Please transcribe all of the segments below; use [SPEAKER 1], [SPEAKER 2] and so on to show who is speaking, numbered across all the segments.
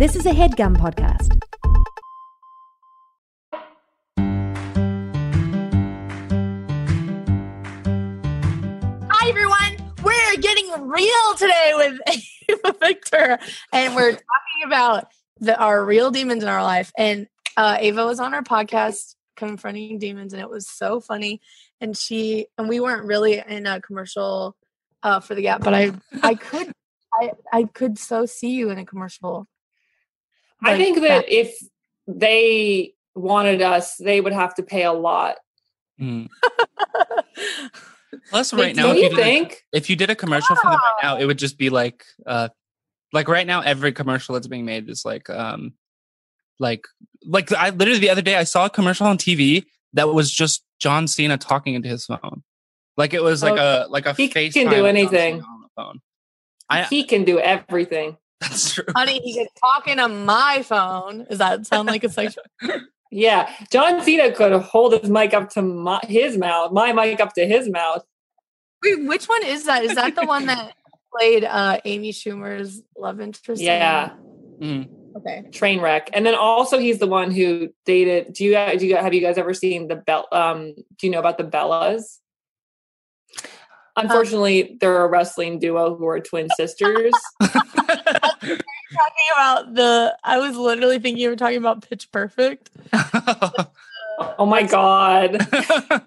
[SPEAKER 1] This is a headgum podcast.
[SPEAKER 2] Hi everyone, we're getting real today with Victor, and we're talking about the, our real demons in our life. And uh, Eva was on our podcast, confronting demons, and it was so funny. And she and we weren't really in a commercial uh, for the Gap, but I I could I I could so see you in a commercial.
[SPEAKER 3] I think that if they wanted us, they would have to pay a lot.
[SPEAKER 4] Mm. Plus, right now,
[SPEAKER 3] don't
[SPEAKER 4] if
[SPEAKER 3] you
[SPEAKER 4] you, did a, if you did a commercial for them right now, it would just be like, uh, like right now, every commercial that's being made is like, um, like, like I literally the other day I saw a commercial on TV that was just John Cena talking into his phone, like it was like
[SPEAKER 3] Oh,
[SPEAKER 4] a like a
[SPEAKER 3] he
[SPEAKER 4] face
[SPEAKER 3] can do anything.
[SPEAKER 4] on the phone. I-
[SPEAKER 3] he can do everything.
[SPEAKER 4] That's true.
[SPEAKER 2] honey, he could talk into my phone. Does that sound like a sexual?
[SPEAKER 3] Yeah, John Cena could hold his mic up to my, his mouth, my mic up to his mouth.
[SPEAKER 2] Wait, which one is that? Is that the one that played uh, Amy Schumer's love interest?
[SPEAKER 3] Yeah,
[SPEAKER 4] Mm.
[SPEAKER 2] Okay.
[SPEAKER 3] Trainwreck. And then also, he's the one who dated. Do you do you have you guys ever seen the Bell? Um, do you know about the Bellas? Unfortunately, they're a wrestling duo who are twin sisters.
[SPEAKER 2] Talking about the I was literally thinking you were talking about Pitch Perfect.
[SPEAKER 3] oh my god!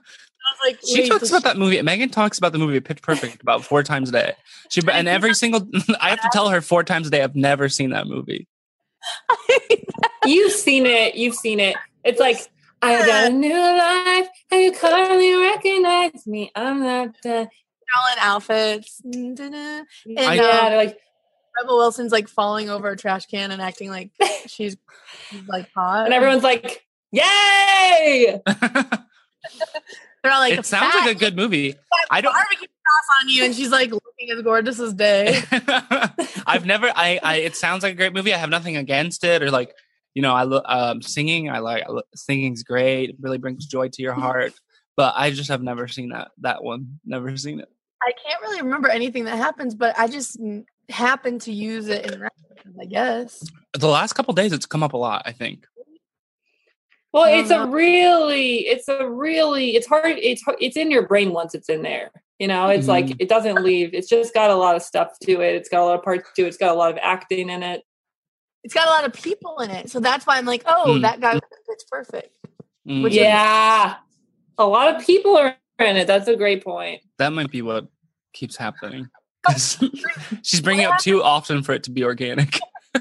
[SPEAKER 2] Like,
[SPEAKER 4] she talks about that movie. Megan talks about the movie Pitch Perfect about four times a day. She and every single I have to tell her four times a day. I've never seen that movie.
[SPEAKER 3] You've seen it. You've seen it. It's like I got a new life, and you hardly recognize me. I'm not the.
[SPEAKER 2] all in outfits. And
[SPEAKER 4] I-
[SPEAKER 3] yeah, they're like,
[SPEAKER 2] Rebel Wilson's like falling over a trash can and acting like she's, she's like hot.
[SPEAKER 3] and everyone's like, "Yay!"
[SPEAKER 2] they're all like,
[SPEAKER 4] it sounds like a good movie. I don't.
[SPEAKER 2] barbecue sauce on you, and she's like looking as gorgeous as day.
[SPEAKER 4] I've never. I, I. It sounds like a great movie. I have nothing against it, or like, you know, I look um, singing. I like singing's great. It really brings joy to your heart. But I just have never seen that that one. Never seen it.
[SPEAKER 2] I can't really remember anything that happens, but I just mm, happen to use it in reference, I guess.
[SPEAKER 4] The last couple days, it's come up a lot. I think.
[SPEAKER 3] Well,
[SPEAKER 2] I don't
[SPEAKER 3] it's a really, it's a really, it's hard. It's it's in your brain once it's in there. You know, it's like
[SPEAKER 4] Mhm.
[SPEAKER 3] it doesn't leave. It's just got a lot of stuff to it. It's got a lot of parts to it. It's got a lot of acting in it.
[SPEAKER 2] It's got a lot of people in it, so that's why I'm like, oh,
[SPEAKER 4] Mm.
[SPEAKER 2] that guy was in Pitch Perfect.
[SPEAKER 4] Mm,
[SPEAKER 2] Which is-
[SPEAKER 3] Yeah, a lot of people are in it. That's a great point.
[SPEAKER 4] that might be what keeps happening. 'Cause She's bringing up too often for it to be organic.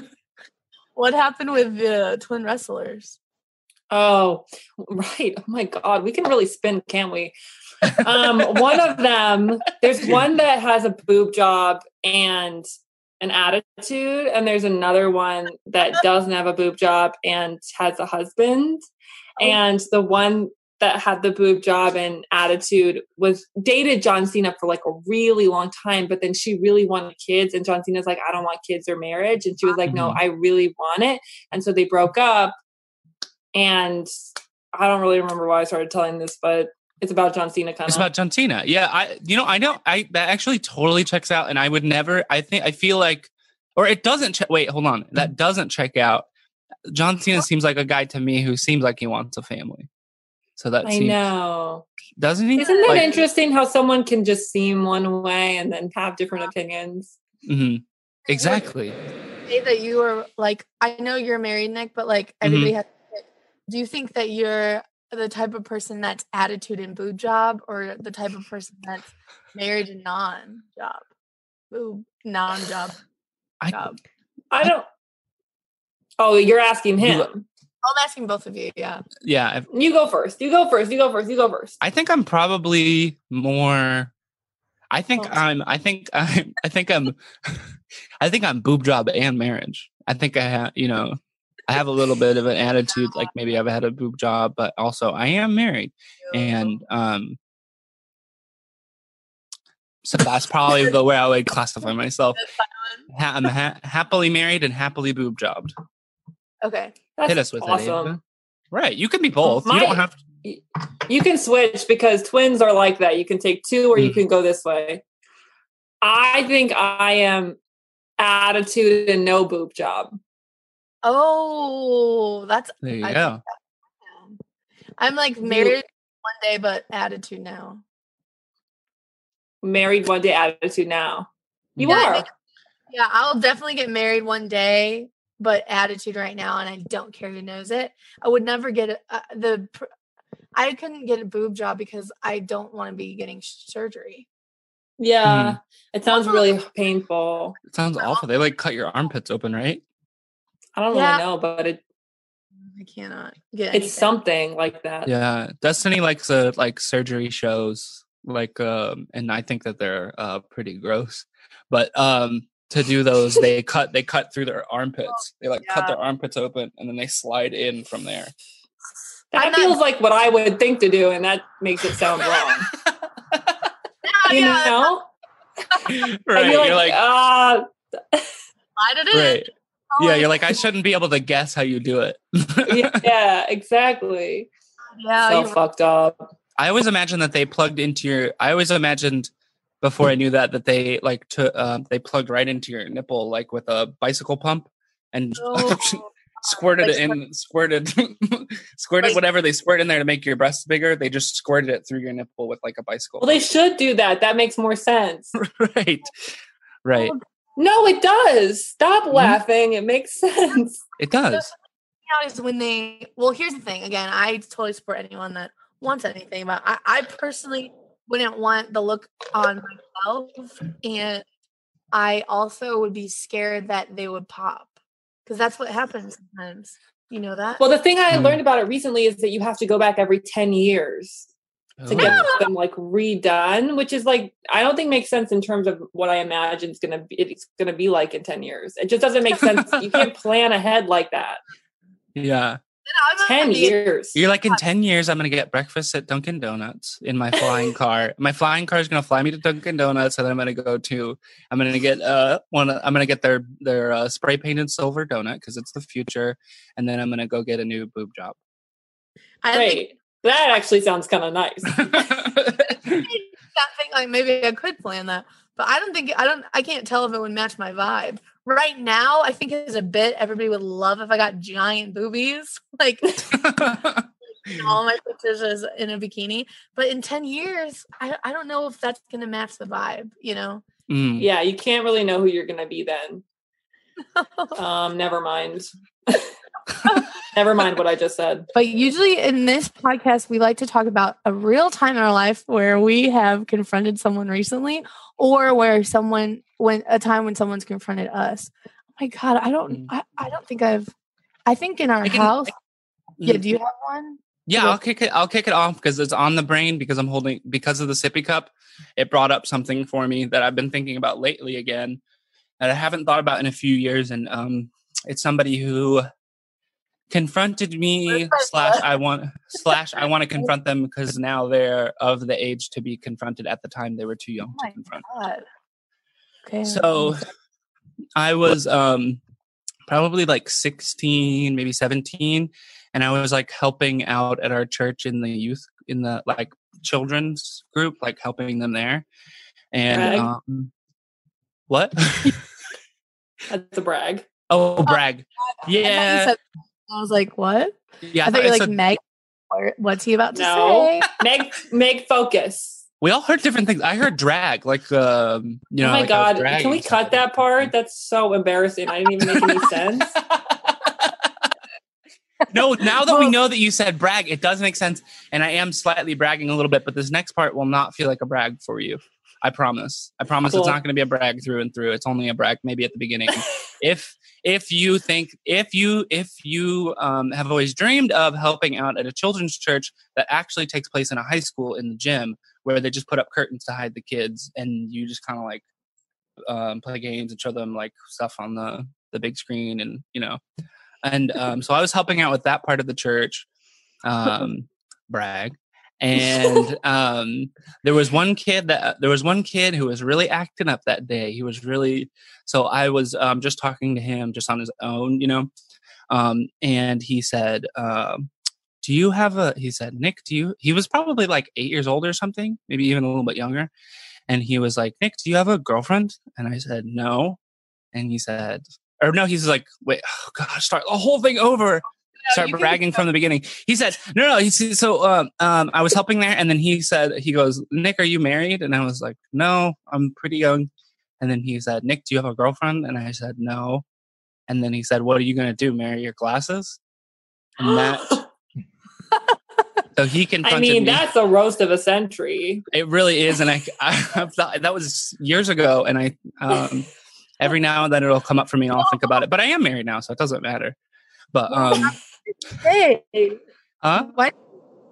[SPEAKER 2] What happened with the twin wrestlers?
[SPEAKER 3] Oh, right. Oh my God. We can really spin, can't we? Um, one of them, there's one that has a boob job and an attitude, and there's another one that doesn't have a boob job and has a husband. And the one that had the boob job and attitude was dated John Cena for like a really long time, but then she really wanted kids, and John Cena's like, I don't want kids or marriage. And she was like, No,
[SPEAKER 4] Mhm.
[SPEAKER 3] I really want it. And so they broke up and I don't really remember why I started telling this, but it's about John Cena kind
[SPEAKER 4] It's about John Cena. Yeah, I you know I know I that actually totally checks out, and I would never. I think I feel like, or it doesn't. Che- wait, hold on. That doesn't check out. John Cena seems like a guy to me who seems like he wants a family. So that seems, I
[SPEAKER 3] know.
[SPEAKER 4] doesn't he?
[SPEAKER 3] Isn't that
[SPEAKER 4] Like-
[SPEAKER 3] interesting how someone can just seem one way and then have different opinions?
[SPEAKER 4] Mhm. Exactly.
[SPEAKER 2] Say that you were like, I know you're married, Nick, but like everybody has. Do you think that you're the type of person that's attitude and boob job, or the type of person that's married and non job, boob non job
[SPEAKER 4] I-
[SPEAKER 2] job?
[SPEAKER 3] I don't. Oh, you're asking him.
[SPEAKER 2] I'm asking both of you. Yeah.
[SPEAKER 4] Yeah, I,
[SPEAKER 3] You go first. You go first. You go first. You go first.
[SPEAKER 4] I think I'm probably more. I think
[SPEAKER 2] Oh.
[SPEAKER 4] I'm. I think I'm. I think I'm. I think I'm boob job and marriage. I think I have. You know, I have a little bit of an attitude, like maybe I've had a boob job, but also I am married, and um. So that's probably the way I would classify myself. I'm ha- happily married and happily boob jobbed.
[SPEAKER 2] Okay.
[SPEAKER 3] That's
[SPEAKER 4] Hit us with it.
[SPEAKER 3] awesome.
[SPEAKER 4] Eva. Right, you can be both. you don't have. To,
[SPEAKER 3] You can switch because twins are like that. You can take two or you
[SPEAKER 4] Mm.
[SPEAKER 3] can go this way. I think I am attitude and no boob job.
[SPEAKER 2] Oh, that's
[SPEAKER 4] There you
[SPEAKER 2] I
[SPEAKER 4] go.
[SPEAKER 2] think that- I'm like married one day, but attitude now.
[SPEAKER 3] Married one day attitude now. You
[SPEAKER 2] Yeah,
[SPEAKER 3] are.
[SPEAKER 2] think- Yeah, I'll definitely get married one day, but attitude right now, and I don't care who knows it. I would never get a, uh, the. I couldn't get a boob job because I don't want to be getting surgery.
[SPEAKER 3] Yeah. It sounds really painful.
[SPEAKER 4] It sounds awful. They like cut your armpits open, right?
[SPEAKER 3] I don't
[SPEAKER 2] Yeah.
[SPEAKER 3] really know, but it,
[SPEAKER 2] I cannot get.
[SPEAKER 3] it's
[SPEAKER 2] anything.
[SPEAKER 3] something like that.
[SPEAKER 4] Yeah. Destiny likes uh, like surgery shows, like, um, and I think that they're uh pretty gross. But um, to do those, they cut they cut through their armpits. They like cut their armpits open, and then they slide in from there.
[SPEAKER 3] That
[SPEAKER 2] I'm not-
[SPEAKER 3] feels like what I would think to do, and that makes it sound wrong.
[SPEAKER 2] Yeah,
[SPEAKER 3] you
[SPEAKER 2] yeah,
[SPEAKER 3] know?
[SPEAKER 4] right.
[SPEAKER 3] And
[SPEAKER 4] You're like,
[SPEAKER 3] ah,
[SPEAKER 2] slide it in.
[SPEAKER 4] right.
[SPEAKER 2] Oh,
[SPEAKER 4] Yeah, you're like, I shouldn't be able to guess how you do it.
[SPEAKER 3] yeah, exactly.
[SPEAKER 2] yeah.
[SPEAKER 3] so
[SPEAKER 2] you-
[SPEAKER 3] fucked up.
[SPEAKER 4] I always imagined that they plugged into your. I always imagined before I knew that that they like to uh, they plugged right into your nipple like with a bicycle pump and
[SPEAKER 2] Oh,
[SPEAKER 4] squirted
[SPEAKER 2] like
[SPEAKER 4] it in, squirted, squirted
[SPEAKER 2] Like-
[SPEAKER 4] whatever they squirt in there to make your breasts bigger. They just squirted it through your nipple with like a bicycle.
[SPEAKER 3] Well, they should do that. That makes more sense.
[SPEAKER 4] right, right.
[SPEAKER 3] No, it does. Stop
[SPEAKER 4] Mhm.
[SPEAKER 3] laughing. It makes sense.
[SPEAKER 4] It does.
[SPEAKER 2] now is when they well here's the thing again i totally support anyone that wants anything but i, I personally wouldn't want the look on myself and i also would be scared that they would pop because that's what happens sometimes you know that
[SPEAKER 3] Well, the thing I
[SPEAKER 4] Mm.
[SPEAKER 3] learned about it recently is that you have to go back every 10 years to
[SPEAKER 4] Oh.
[SPEAKER 3] get them like redone, which is like I don't think makes sense in terms of what I imagine it's gonna be it's gonna be like in 10 years. It just doesn't make sense. you can't plan ahead like that.
[SPEAKER 4] Yeah,
[SPEAKER 2] I'm not
[SPEAKER 3] 10
[SPEAKER 2] gonna
[SPEAKER 4] Oh,
[SPEAKER 3] years.
[SPEAKER 4] you're like in ten years. I'm gonna get breakfast at Dunkin' Donuts in my flying car. My flying car is gonna fly me to Dunkin' Donuts, and then I'm gonna go to. I'm gonna get uh one. I'm gonna get their their uh, spray painted silver donut because it's the future, and then I'm gonna go get a new boob job.
[SPEAKER 2] i think
[SPEAKER 3] Wait, that actually sounds kind of nice.
[SPEAKER 2] that thing like maybe i could plan that but i don't think i don't i can't tell if it would match my vibe right now i think as a bit everybody would love if i got giant boobies like all my pictures is in a bikini. But in 10 years, I, I don't know if that's going to match the vibe, you know?
[SPEAKER 4] Mm.
[SPEAKER 3] yeah, you can't really know who you're gonna be then. Um, never mind. never mind what I just said.
[SPEAKER 2] But usually in this podcast, we like to talk about a real time in our life where we have confronted someone recently or where someone, when a time when someone's confronted us. Oh my God, I don't,
[SPEAKER 4] Mm.
[SPEAKER 2] I, I don't think I've, I think in our
[SPEAKER 4] can-
[SPEAKER 2] house. yeah,
[SPEAKER 4] Mm.
[SPEAKER 2] do you have one?
[SPEAKER 4] Yeah, I'll kick it. I'll kick it off because it's on the brain because I'm holding because of the sippy cup. It brought up something for me that I've been thinking about lately again that I haven't thought about in a few years, and um, it's somebody who confronted me slash I want slash I want to confront them because now they're of the age to be confronted. At the time, they were too young
[SPEAKER 2] Oh
[SPEAKER 4] to confront.
[SPEAKER 2] God. Okay.
[SPEAKER 4] So I was um probably like 16, maybe 17, and I was like helping out at our church in the youth in the like children's group, like helping them there. And
[SPEAKER 3] Brag.
[SPEAKER 4] um what?
[SPEAKER 3] That's a brag.
[SPEAKER 4] oh, brag.
[SPEAKER 2] I thought you
[SPEAKER 4] Yeah.
[SPEAKER 2] Said- I was like, what?
[SPEAKER 4] Yeah,
[SPEAKER 2] I thought you were like,
[SPEAKER 4] said-
[SPEAKER 2] Meg, what's he about to
[SPEAKER 3] No.
[SPEAKER 2] say?
[SPEAKER 3] Meg, Meg, focus.
[SPEAKER 4] we all heard different things. I heard drag, like um, you know.
[SPEAKER 3] oh my
[SPEAKER 4] like
[SPEAKER 3] god! Can we cut that part? That's so embarrassing. I didn't even make any sense.
[SPEAKER 4] no, now that we know that you said brag, it does make sense. And I am slightly bragging a little bit, but this next part will not feel like a brag for you. I promise. I promise
[SPEAKER 3] Cool.
[SPEAKER 4] it's not going to be a brag through and through. It's only a brag maybe at the beginning. if if you think if you if you um, have always dreamed of helping out at a children's church that actually takes place in a high school in the gym where they just put up curtains to hide the kids and you just kind of like um, play games and show them like stuff on the the big screen and you know and um, so I was helping out with that part of the church. Um, brag. And um, there was one kid that there was one kid who was really acting up that day. He was really so I was um, just talking to him just on his own, you know. Um, and he said, um, "Do you have a?" He said, "Nick, do you?" He was probably like eight years old or something, maybe even a little bit younger. And he was like, "Nick, do you have a girlfriend?" And I said, "No." And he said, or no, he's like, wait, oh gosh, start the whole thing over. Start
[SPEAKER 2] you
[SPEAKER 4] bragging from the beginning. He said, no, no. He said, so um, um, I was helping there, and then he said, he goes, Nick, are you married? And I was like, no, I'm pretty young. And then he said, Nick, do you have a girlfriend? And I said, no. And then he said, what are you gonna do? Marry your glasses? And that, so he
[SPEAKER 3] can.
[SPEAKER 4] I
[SPEAKER 3] mean,
[SPEAKER 4] me.
[SPEAKER 3] that's a roast of a century.
[SPEAKER 4] It really is, and I, I thought that was years ago, and I, um, every now and then it'll come up for me, and I'll think about it. But I am married now, so it doesn't matter. But um,
[SPEAKER 2] Hey,
[SPEAKER 4] huh?
[SPEAKER 2] why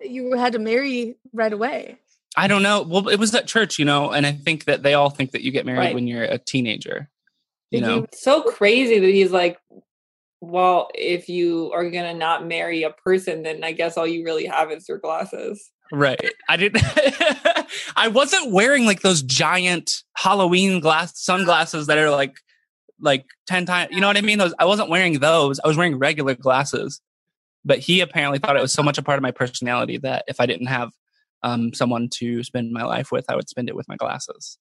[SPEAKER 2] you had to marry right away?
[SPEAKER 4] I don't know. Well, it was at church, you know, and I think that they all think that you get married
[SPEAKER 3] Right.
[SPEAKER 4] when you're a teenager. You
[SPEAKER 2] Did
[SPEAKER 4] know,
[SPEAKER 2] you-
[SPEAKER 3] so crazy that he's like, well, if you are gonna not marry a person, then I guess all you really have is your glasses.
[SPEAKER 4] right? I didn't. I wasn't wearing like those giant Halloween glass sunglasses that are like like ten times. You know what I mean? Those I wasn't wearing those. I was wearing regular glasses. But he apparently thought it was so much a part of my personality that if I didn't have um, someone to spend my life with, I would spend it with my glasses.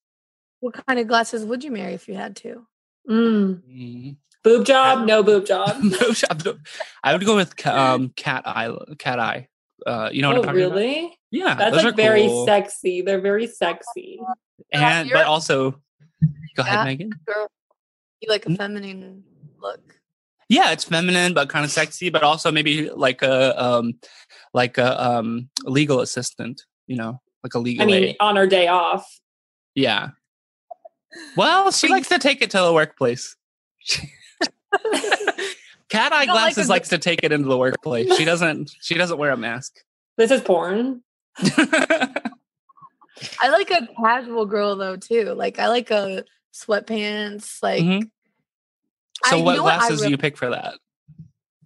[SPEAKER 2] What kind of glasses would you marry if you had to?
[SPEAKER 3] Mm.
[SPEAKER 4] Mm.
[SPEAKER 3] Boob job, no boob job.
[SPEAKER 4] No shop- no- I would go with um, cat eye. Cat eye. Uh, you know what
[SPEAKER 3] oh,
[SPEAKER 4] I'm talking about?
[SPEAKER 3] really?
[SPEAKER 4] Yeah,
[SPEAKER 3] That's
[SPEAKER 4] those
[SPEAKER 3] like
[SPEAKER 4] are
[SPEAKER 3] very
[SPEAKER 4] cool.
[SPEAKER 3] sexy. They're very sexy.
[SPEAKER 4] And but also, go ahead, Megan.
[SPEAKER 2] Girl, you like a feminine look.
[SPEAKER 4] Yeah, it's feminine but kind of sexy, but also maybe like a um, like a um, legal assistant. You know, like a legal
[SPEAKER 3] I mean,
[SPEAKER 4] aid.
[SPEAKER 3] on her day off.
[SPEAKER 4] Yeah. Well, she likes to take it to the workplace. Cat eye
[SPEAKER 2] You don't like
[SPEAKER 4] glasses likes to take it into the workplace. She doesn't. She doesn't wear a mask.
[SPEAKER 3] This is porn.
[SPEAKER 2] I like a casual girl though too. Like I like a sweatpants. Like
[SPEAKER 4] Mhm. So,
[SPEAKER 2] I- you
[SPEAKER 4] what
[SPEAKER 2] know what I
[SPEAKER 4] glasses do you pick for that?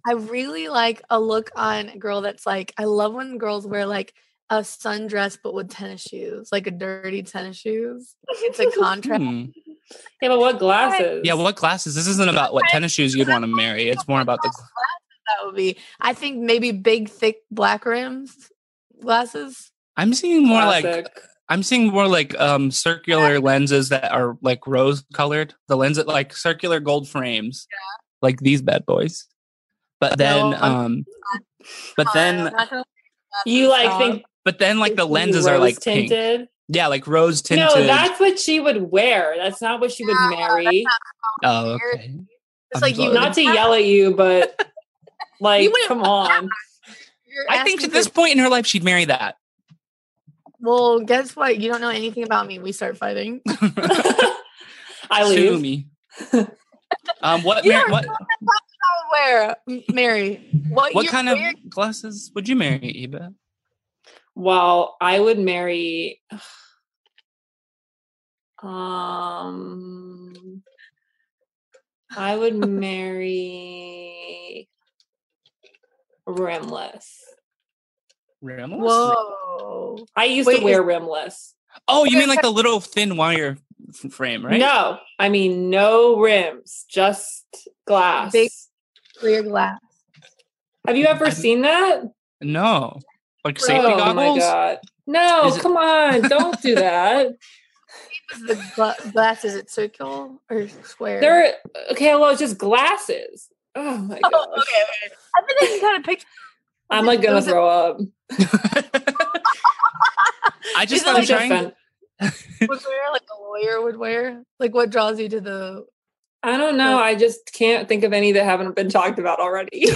[SPEAKER 2] I really like a look on a girl that's like I love when girls wear like a sundress but with tennis shoes, like a dirty tennis shoes. It's a contrast.
[SPEAKER 4] Hmm.
[SPEAKER 3] Yeah, but what glasses?
[SPEAKER 4] Yeah, what glasses? This isn't about what tennis shoes you'd want to marry. It's more about the. Glasses.
[SPEAKER 2] That would be. I think maybe big, thick black rims glasses.
[SPEAKER 4] I'm seeing more like
[SPEAKER 3] Classic.
[SPEAKER 4] I'm seeing more like um circular lenses that are like rose colored. The lens that like circular gold frames. Like these bad boys. But then
[SPEAKER 2] No,
[SPEAKER 4] um but then
[SPEAKER 2] I'm not gonna-
[SPEAKER 3] you like think
[SPEAKER 4] but then like the lenses are like
[SPEAKER 3] rose
[SPEAKER 4] pink.
[SPEAKER 3] tinted?
[SPEAKER 4] Yeah, like rose tinted.
[SPEAKER 3] No, that's what she would wear. That's not what she would
[SPEAKER 2] No,
[SPEAKER 3] marry.
[SPEAKER 4] oh, okay.
[SPEAKER 2] It's
[SPEAKER 4] I'm
[SPEAKER 2] like you.
[SPEAKER 3] Not to yell at you, but like,
[SPEAKER 2] You
[SPEAKER 3] come on.
[SPEAKER 4] I think at this point in her life she'd marry that.
[SPEAKER 2] Well, guess what? You don't know anything about me. We start fighting.
[SPEAKER 3] I
[SPEAKER 4] Sue
[SPEAKER 3] leave.
[SPEAKER 4] me. um what
[SPEAKER 2] You
[SPEAKER 4] mar- what
[SPEAKER 2] where, Mary? What,
[SPEAKER 4] what
[SPEAKER 2] you're
[SPEAKER 4] kind of glasses would you marry, Eva?
[SPEAKER 3] Well, I would marry. Um, I would marry rimless.
[SPEAKER 4] Rimless?
[SPEAKER 2] Whoa!
[SPEAKER 3] I used
[SPEAKER 2] Wait,
[SPEAKER 3] to wear rimless.
[SPEAKER 4] Oh, you mean like the little thin wire f- frame, right?
[SPEAKER 3] No, I mean no rims, just glass.
[SPEAKER 2] Big- Clear glass.
[SPEAKER 3] Have you ever
[SPEAKER 4] I've-
[SPEAKER 3] seen that?
[SPEAKER 4] No. Like safety
[SPEAKER 3] oh
[SPEAKER 4] goggles?
[SPEAKER 3] my god! No,
[SPEAKER 4] Is it-
[SPEAKER 3] come on! Don't do that.
[SPEAKER 2] the gla- glass is it circular or square?
[SPEAKER 3] They're okay. Well, it's just glasses. Oh my
[SPEAKER 2] Oh, okay, okay. I think I can kind of picture.
[SPEAKER 3] I'm like gonna
[SPEAKER 2] Those are-
[SPEAKER 3] throw up.
[SPEAKER 4] I just
[SPEAKER 2] Is it
[SPEAKER 4] I'm
[SPEAKER 2] like
[SPEAKER 4] trying.
[SPEAKER 3] Offend-
[SPEAKER 2] would wear like a lawyer would wear. Like what draws you to the?
[SPEAKER 3] I don't know. I just can't think of any that haven't been talked about already.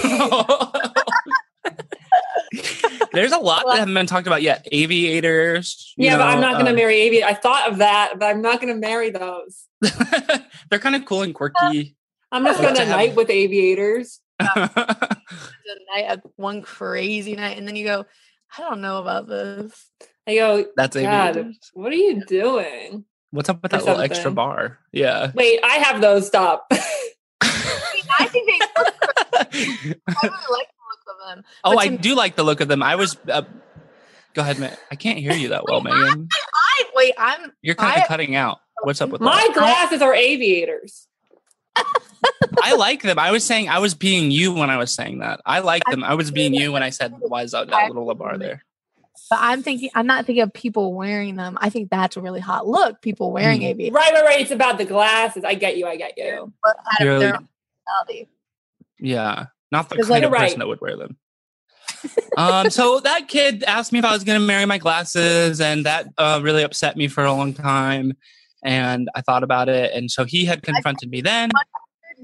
[SPEAKER 4] There's a lot that haven't been talked about yet. Aviators. you
[SPEAKER 3] yeah, but I'm
[SPEAKER 4] know,
[SPEAKER 3] not going to
[SPEAKER 4] um,
[SPEAKER 3] marry aviator. I thought of that, but I'm not going to marry those.
[SPEAKER 4] They're kind of cool and quirky.
[SPEAKER 3] I'm just going
[SPEAKER 4] to
[SPEAKER 3] to
[SPEAKER 4] have-
[SPEAKER 3] night with aviators.
[SPEAKER 2] night one crazy night, and then you go, I don't know about this.
[SPEAKER 3] I go,
[SPEAKER 4] That's
[SPEAKER 3] God, what are you doing?
[SPEAKER 4] What's up with that little extra bar? Yeah.
[SPEAKER 3] Wait, I have those. Stop.
[SPEAKER 2] I think they. Look, I really like the look of them.
[SPEAKER 4] oh, I
[SPEAKER 2] to-
[SPEAKER 4] do like the look of them. I was. Uh, go ahead, man. I can't hear you that well, Megan.
[SPEAKER 2] I wait. I'm.
[SPEAKER 4] You're kind of cutting out. What's up with
[SPEAKER 3] My
[SPEAKER 4] that?
[SPEAKER 3] glasses are aviators.
[SPEAKER 4] I like them. I was saying I was being you when I was saying that. I like them. I was being you when I said why is that, that little bar there?
[SPEAKER 2] But I'm thinking. I'm not thinking of people wearing them. I think that's a really hot look. People wearing
[SPEAKER 4] Hmm.
[SPEAKER 2] aviators.
[SPEAKER 3] Right, right, right. It's about the glasses. I get you. I get you.
[SPEAKER 2] But out of
[SPEAKER 4] You're
[SPEAKER 2] their,
[SPEAKER 4] like-
[SPEAKER 2] personality.
[SPEAKER 4] Yeah, not the kind
[SPEAKER 2] like,
[SPEAKER 4] of
[SPEAKER 3] you're
[SPEAKER 4] person
[SPEAKER 3] right.
[SPEAKER 4] that would wear them. um, so that kid asked me if I was going to marry my glasses, and that uh, really upset me for a long time. And I thought about it, and so he had confronted me then.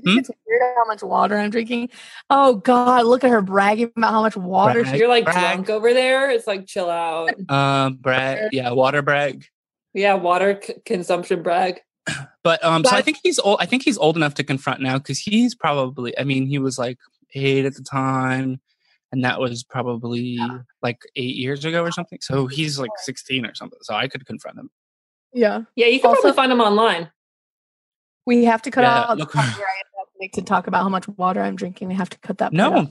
[SPEAKER 4] Hmm?
[SPEAKER 2] It's weird how much water I'm drinking. Oh God, look at her bragging about how much water
[SPEAKER 4] Brag.
[SPEAKER 2] she.
[SPEAKER 3] You're like
[SPEAKER 4] Brag.
[SPEAKER 3] drunk over there. It's like chill out.
[SPEAKER 4] Um, brag, yeah, water brag.
[SPEAKER 3] Yeah, water c- consumption brag.
[SPEAKER 4] But um, so I think he's old. I think he's old enough to confront now because he's probably. I mean, he was like eight at the time, and that was probably like eight years ago or something. So he's like sixteen or something. So I could confront him.
[SPEAKER 2] Yeah,
[SPEAKER 3] Yeah, you can
[SPEAKER 2] Also-
[SPEAKER 3] probably find him online.
[SPEAKER 2] We have to cut
[SPEAKER 4] Yeah,
[SPEAKER 2] out
[SPEAKER 4] look-
[SPEAKER 2] the copyright Nick to talk about how much water I'm drinking. We have to cut that.
[SPEAKER 4] No,
[SPEAKER 2] out.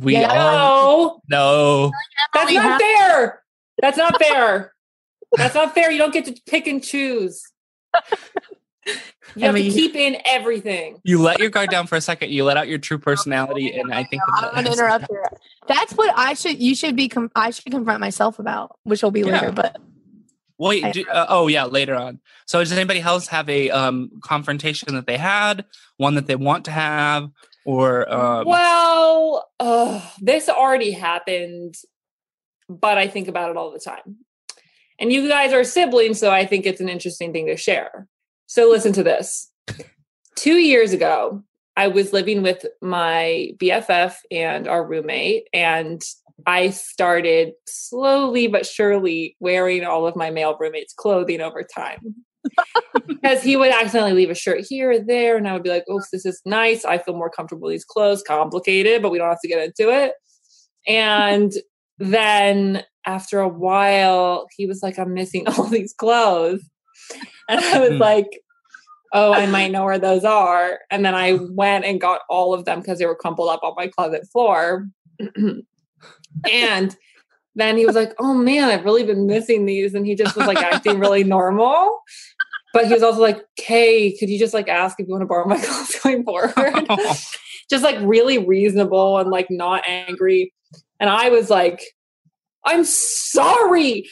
[SPEAKER 4] we
[SPEAKER 2] Yeah.
[SPEAKER 4] all
[SPEAKER 3] No,
[SPEAKER 4] no.
[SPEAKER 3] that's not
[SPEAKER 2] have-
[SPEAKER 3] fair. That's not fair. That's not fair. You don't get to pick and choose. You have
[SPEAKER 2] Emma,
[SPEAKER 3] to keep in everything.
[SPEAKER 4] You let your guard down for a second. You let out your true personality, and I think that
[SPEAKER 2] I'm gonna interrupt you. That's what I should. You should be. Com- I should confront myself about, which will be
[SPEAKER 4] Yeah.
[SPEAKER 2] later. But
[SPEAKER 4] Wait, do, uh, oh yeah, later on. So does anybody else have a um, confrontation that they had, one that they want to have, or um,
[SPEAKER 3] well, uh, this already happened, but I think about it all the time. And you guys are siblings, so I think it's an interesting thing to share. So listen to this. Two years ago, I was living with my BFF and our roommate, and I started slowly but surely wearing all of my male roommate's clothing over time. because he would accidentally leave a shirt here or there, and I would be like, "Oh, this is nice. I feel more comfortable with these clothes. Complicated, but we don't have to get into it." And then after a while, he was like, "I'm missing all these clothes," and I was
[SPEAKER 4] Hmm.
[SPEAKER 3] like, "Oh, I might know where those are." And then I went and got all of them because they were crumpled up on my closet floor. and then he was like, "Oh man, I've really been missing these," and he just was like acting really normal. But he was also like, "Kay, could you just like ask if you want to borrow my clothes going forward?" just like really reasonable and like not angry. And I was like, "I'm sorry."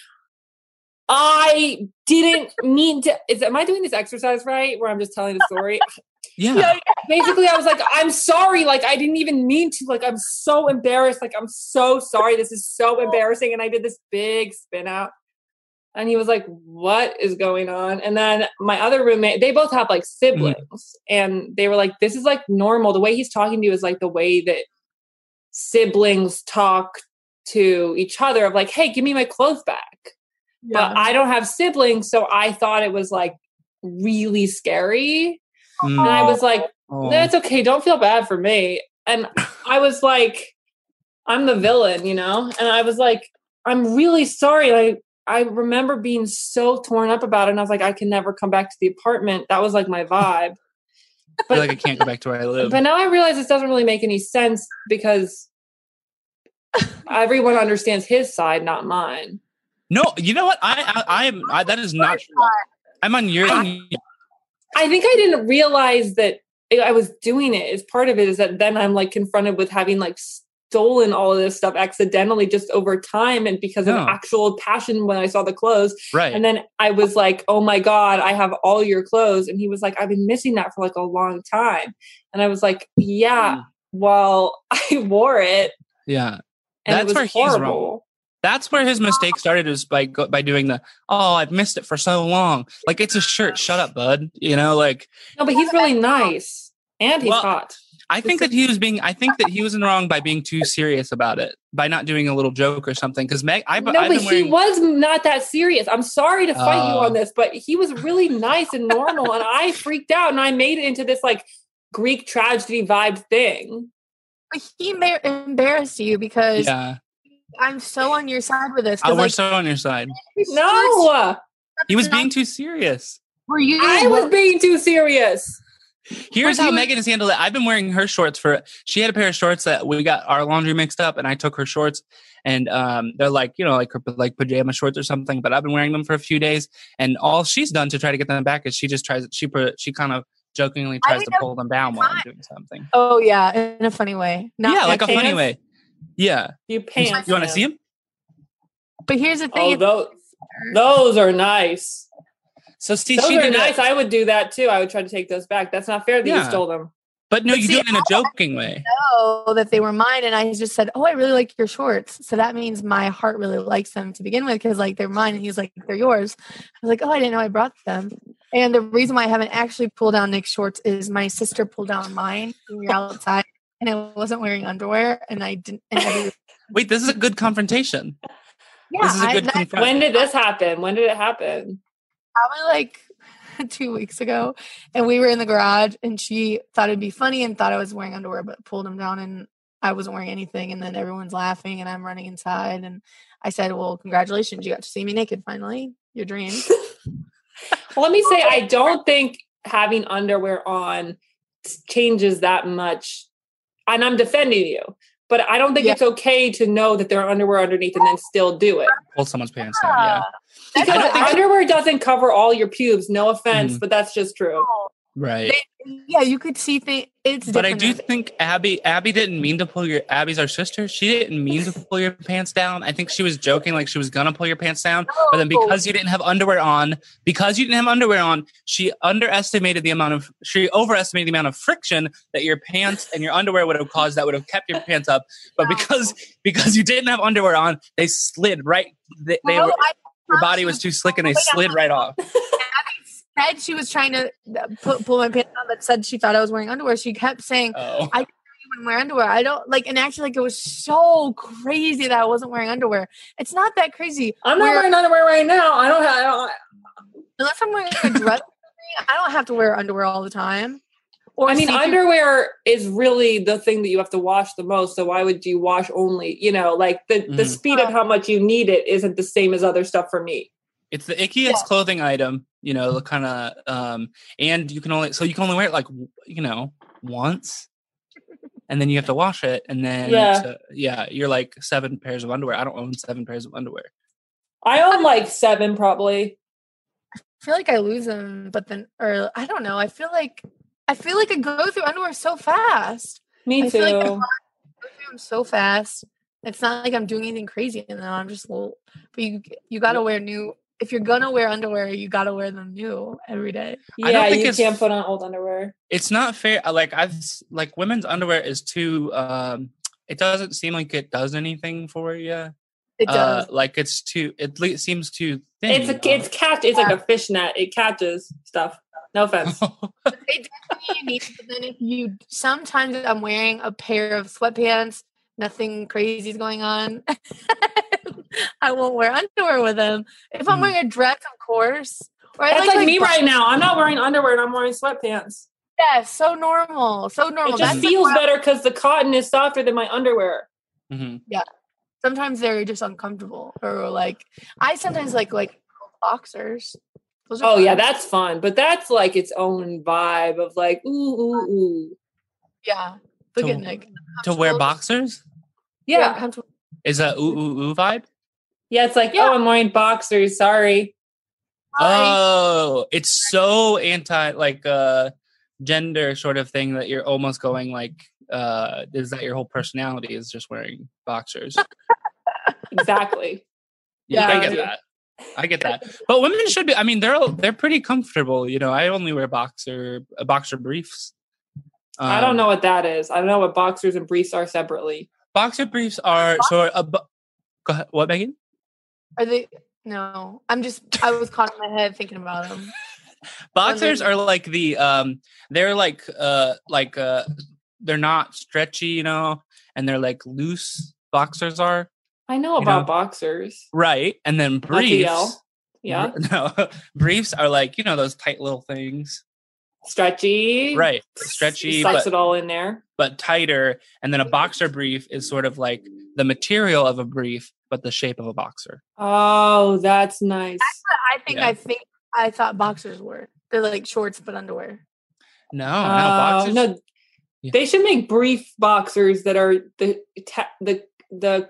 [SPEAKER 3] I didn't mean to. Is am I doing this exercise right? Where I'm just telling the story?
[SPEAKER 4] Yeah,
[SPEAKER 3] basically i was like i'm sorry. Like i didn't even mean to. Like i'm so embarrassed. Like i'm so sorry. This is so embarrassing. And i did this big spin out. And he was like what is going on? And then my other roommate they both have like siblings. And they were like this is like normal. The way he's talking to you is like the way that siblings talk to each other of like hey give me my clothes back. But i don't have siblings so i thought it was like really scary
[SPEAKER 4] Mm.
[SPEAKER 3] and i was like that's okay. Don't feel bad for me. And I was like, I'm the villain, you know? And I was like, I'm really sorry. I I remember being so torn up about it. And I was like, I can never come back to the apartment. That was like my vibe.
[SPEAKER 4] I feel like I can't go back to where I live.
[SPEAKER 3] But now I realize this doesn't really make any sense because everyone understands his side, not mine.
[SPEAKER 4] no, you know what? I, I I'm I, that is not true. I'm on your.
[SPEAKER 3] I think I didn't realize that I was doing it. As part of it is that then I'm like confronted with having like stolen all of this stuff accidentally just over time and because
[SPEAKER 4] Yeah.
[SPEAKER 3] of actual passion when I saw the clothes.
[SPEAKER 4] right.
[SPEAKER 3] And then I was like, oh my God, I have all your clothes. And he was like, I've been missing that for like a long time. And I was like, yeah,
[SPEAKER 4] Mm.
[SPEAKER 3] well, I wore it.
[SPEAKER 4] yeah.
[SPEAKER 3] And
[SPEAKER 4] That's where he's wrong.
[SPEAKER 3] Horrible.
[SPEAKER 4] That's where his mistake started is by go, by doing the oh I've missed it for so long like it's a shirt shut up bud you know like
[SPEAKER 3] No, but he's really nice. And he's
[SPEAKER 4] Well,
[SPEAKER 3] hot.
[SPEAKER 4] I think that he was being I think that he was in the wrong by being too serious about it by not doing a little joke or something because Meg I,
[SPEAKER 3] no,
[SPEAKER 4] I've
[SPEAKER 3] but
[SPEAKER 4] wearing
[SPEAKER 3] he was not that serious. I'm sorry to fight you
[SPEAKER 4] Oh.
[SPEAKER 3] on this, but he was really nice and normal, and I freaked out, and I made it into this like Greek tragedy vibe thing.
[SPEAKER 2] He embar- embarrassed you because
[SPEAKER 4] yeah
[SPEAKER 2] I'm so on your side with this.
[SPEAKER 4] oh,
[SPEAKER 2] 'cause,
[SPEAKER 4] we're so on your side
[SPEAKER 3] No,
[SPEAKER 4] he was being too serious
[SPEAKER 2] were you?
[SPEAKER 3] I was being too serious.
[SPEAKER 4] Here's how Megan has handled it. I've been wearing her shorts for. She had a pair of shorts that we got our laundry mixed up, and I took her shorts, and um, they're like you know like her like pajama shorts or something. But I've been wearing them for a few days, and all she's done to try to get them back is she just tries. She put she kind of jokingly tries to pull them down while I'm doing something.
[SPEAKER 2] Oh yeah, in a funny way. Not
[SPEAKER 4] yeah, like a funny
[SPEAKER 3] pants?
[SPEAKER 4] way. Yeah,
[SPEAKER 3] You pants.
[SPEAKER 4] you,
[SPEAKER 3] pants.
[SPEAKER 4] want to see him?
[SPEAKER 2] But here's the thing.
[SPEAKER 3] Oh, those those are nice.
[SPEAKER 4] So see,
[SPEAKER 3] Those
[SPEAKER 4] she
[SPEAKER 3] are
[SPEAKER 4] did
[SPEAKER 3] nice.
[SPEAKER 4] that.
[SPEAKER 3] I would do that too. I would try to take those back. That's not fair that you stole them.
[SPEAKER 4] But no,
[SPEAKER 2] But
[SPEAKER 4] you
[SPEAKER 2] see,
[SPEAKER 4] do it in a joking way.
[SPEAKER 2] know that they were mine and I just said, "Oh, I really like your shorts." So that means my heart really likes them to begin with because like they're mine and he's like, "They're yours." I was like, "Oh, I didn't know I brought them." And the reason why I haven't actually pulled down Nick's shorts is my sister pulled down mine when we were outside and I wasn't wearing underwear and I didn't and I,
[SPEAKER 4] Wait, this is a good confrontation.
[SPEAKER 2] yeah,
[SPEAKER 4] This is a
[SPEAKER 2] I-
[SPEAKER 4] good
[SPEAKER 2] that-
[SPEAKER 4] confront.
[SPEAKER 3] When did this happen? When did it happen?
[SPEAKER 2] probably like two weeks ago and we were in the garage and she thought it'd be funny and thought I was wearing underwear but pulled them down and I wasn't wearing anything and then everyone's laughing and I'm running inside and I said, Well, congratulations, you got to see me naked finally. Your dream.
[SPEAKER 3] Well, let me say, I don't think having underwear on changes that much. And I'm defending you, but I don't think
[SPEAKER 2] Yeah.
[SPEAKER 3] it's okay to know that there are underwear underneath and then still do it.
[SPEAKER 4] Pull someone's pants down. Yeah.
[SPEAKER 2] That's
[SPEAKER 3] Because
[SPEAKER 2] what I-
[SPEAKER 3] underwear doesn't cover all your pubes. No offense,
[SPEAKER 4] Mhm.
[SPEAKER 3] but that's just true.
[SPEAKER 4] Right.
[SPEAKER 2] They- yeah, you could see things. It's
[SPEAKER 4] But I do think Abby Abby didn't mean to pull your Abby's our sister. She didn't mean to pull your pants down. I think she was joking like she was gonna pull your pants down. But then because you didn't have underwear on, because you didn't have underwear on, she underestimated the amount of she overestimated the amount of friction that your pants and your underwear would have caused that would have kept your pants up. But
[SPEAKER 2] No.
[SPEAKER 4] because because you didn't have underwear on, they slid right they, were,
[SPEAKER 2] I
[SPEAKER 4] your body was too slick and they slid right off.
[SPEAKER 2] Said she was trying to uh, put, pull my pants on, but said she thought I was wearing underwear. She kept saying,
[SPEAKER 4] Oh.
[SPEAKER 2] I wouldn't even wear underwear. I don't like, and actually, like, it was so crazy that I wasn't wearing underwear. It's not that crazy.
[SPEAKER 3] I'm not
[SPEAKER 2] We're-
[SPEAKER 3] wearing underwear right now. I don't have. I don't,
[SPEAKER 2] unless I'm wearing a dress. I don't have to wear underwear all the time. Or
[SPEAKER 3] I mean,
[SPEAKER 2] see-through-
[SPEAKER 3] underwear is really the thing that you have to wash the most. So why would you wash only? You know, like the the
[SPEAKER 4] Mhm.
[SPEAKER 3] speed of how much you need it isn't the same as other stuff for me.
[SPEAKER 4] It's the ickiest
[SPEAKER 2] Yeah.
[SPEAKER 4] clothing item, you know, the kind of um and you can only so you can only wear it like you know, once. And then you have to wash it and then
[SPEAKER 3] Yeah.
[SPEAKER 4] to- yeah, you're like seven pairs of underwear. I don't own seven pairs of underwear.
[SPEAKER 3] I own like seven probably.
[SPEAKER 2] I feel like I lose them, but then, or I don't know. I feel like I feel like I go through underwear so fast.
[SPEAKER 3] Me
[SPEAKER 2] I
[SPEAKER 3] too.
[SPEAKER 2] feel like I go through them so fast. It's not like I'm doing anything crazy and then I'm just little. But you you gotta wear new. If you're gonna wear underwear, you gotta wear them new every day.
[SPEAKER 4] I don't
[SPEAKER 3] yeah,
[SPEAKER 4] think
[SPEAKER 3] you can't put on old underwear.
[SPEAKER 4] It's not fair. uh, Like I've like women's underwear is too um it doesn't seem like it does anything for you.
[SPEAKER 2] It
[SPEAKER 4] Uh,
[SPEAKER 2] does.
[SPEAKER 4] like it's too it le- seems too thin.
[SPEAKER 3] It's a it's catch. It's like a fishnet. It catches stuff. No offense.
[SPEAKER 4] know?
[SPEAKER 2] They definitely need. But then if you sometimes I'm wearing a pair of sweatpants, nothing crazy is going on. I won't wear underwear with them. If I'm
[SPEAKER 4] Mm.
[SPEAKER 2] wearing a dress, of course. Or I
[SPEAKER 3] That's like,
[SPEAKER 2] like
[SPEAKER 3] me right now. I'm not wearing underwear and I'm wearing sweatpants.
[SPEAKER 2] Yeah, so normal, so normal.
[SPEAKER 3] It just
[SPEAKER 2] That's
[SPEAKER 3] feels better because the cotton is softer than my underwear.
[SPEAKER 4] Mhm.
[SPEAKER 2] sometimes they're just uncomfortable, or like I sometimes like like boxers. Those are
[SPEAKER 3] Oh yeah, that's fun. But that's like its own vibe of like ooh ooh ooh.
[SPEAKER 2] yeah. Look
[SPEAKER 4] To-
[SPEAKER 2] at Nick.
[SPEAKER 4] to wear boxers?
[SPEAKER 2] Yeah,
[SPEAKER 3] Yeah.
[SPEAKER 4] Is that ooh ooh ooh vibe?
[SPEAKER 3] Yeah. It's like
[SPEAKER 2] Yeah.
[SPEAKER 3] oh, I'm wearing boxers. Sorry.
[SPEAKER 4] Oh, it's so anti like uh gender sort of thing that you're almost going like uh is that your whole personality is just wearing boxers.
[SPEAKER 3] Exactly.
[SPEAKER 4] Yeah, I get that. I get that. But women should be I mean they're they're pretty comfortable, you know. I only wear boxer uh, boxer briefs.
[SPEAKER 3] I don't
[SPEAKER 4] Um,
[SPEAKER 3] know what that is. I don't know what boxers and briefs are separately.
[SPEAKER 4] Boxer briefs are sort of go ahead. What Megan?
[SPEAKER 2] Are they? No, I'm just. I was caught in my head thinking about them.
[SPEAKER 4] Boxers are like the um they're like uh like uh they're not stretchy, you know, and they're like loose boxers are.
[SPEAKER 3] I know about
[SPEAKER 4] know?
[SPEAKER 3] boxers.
[SPEAKER 4] Right. And then briefs.
[SPEAKER 3] yell. Yeah.
[SPEAKER 4] No, briefs are like, you know, those tight little things.
[SPEAKER 3] Stretchy.
[SPEAKER 4] Right. Stretchy
[SPEAKER 3] Sucks
[SPEAKER 4] but,
[SPEAKER 3] it all in there.
[SPEAKER 4] but tighter. And then a boxer brief is sort of like the material of a brief, but the shape of a boxer.
[SPEAKER 3] Oh, that's nice.
[SPEAKER 2] I think.
[SPEAKER 4] Yeah.
[SPEAKER 2] I think. I thought boxers were. They're like shorts but underwear.
[SPEAKER 4] No, no,
[SPEAKER 3] Oh,
[SPEAKER 4] boxers.
[SPEAKER 3] no.
[SPEAKER 4] Yeah.
[SPEAKER 3] They should make brief boxers that are the ta- the the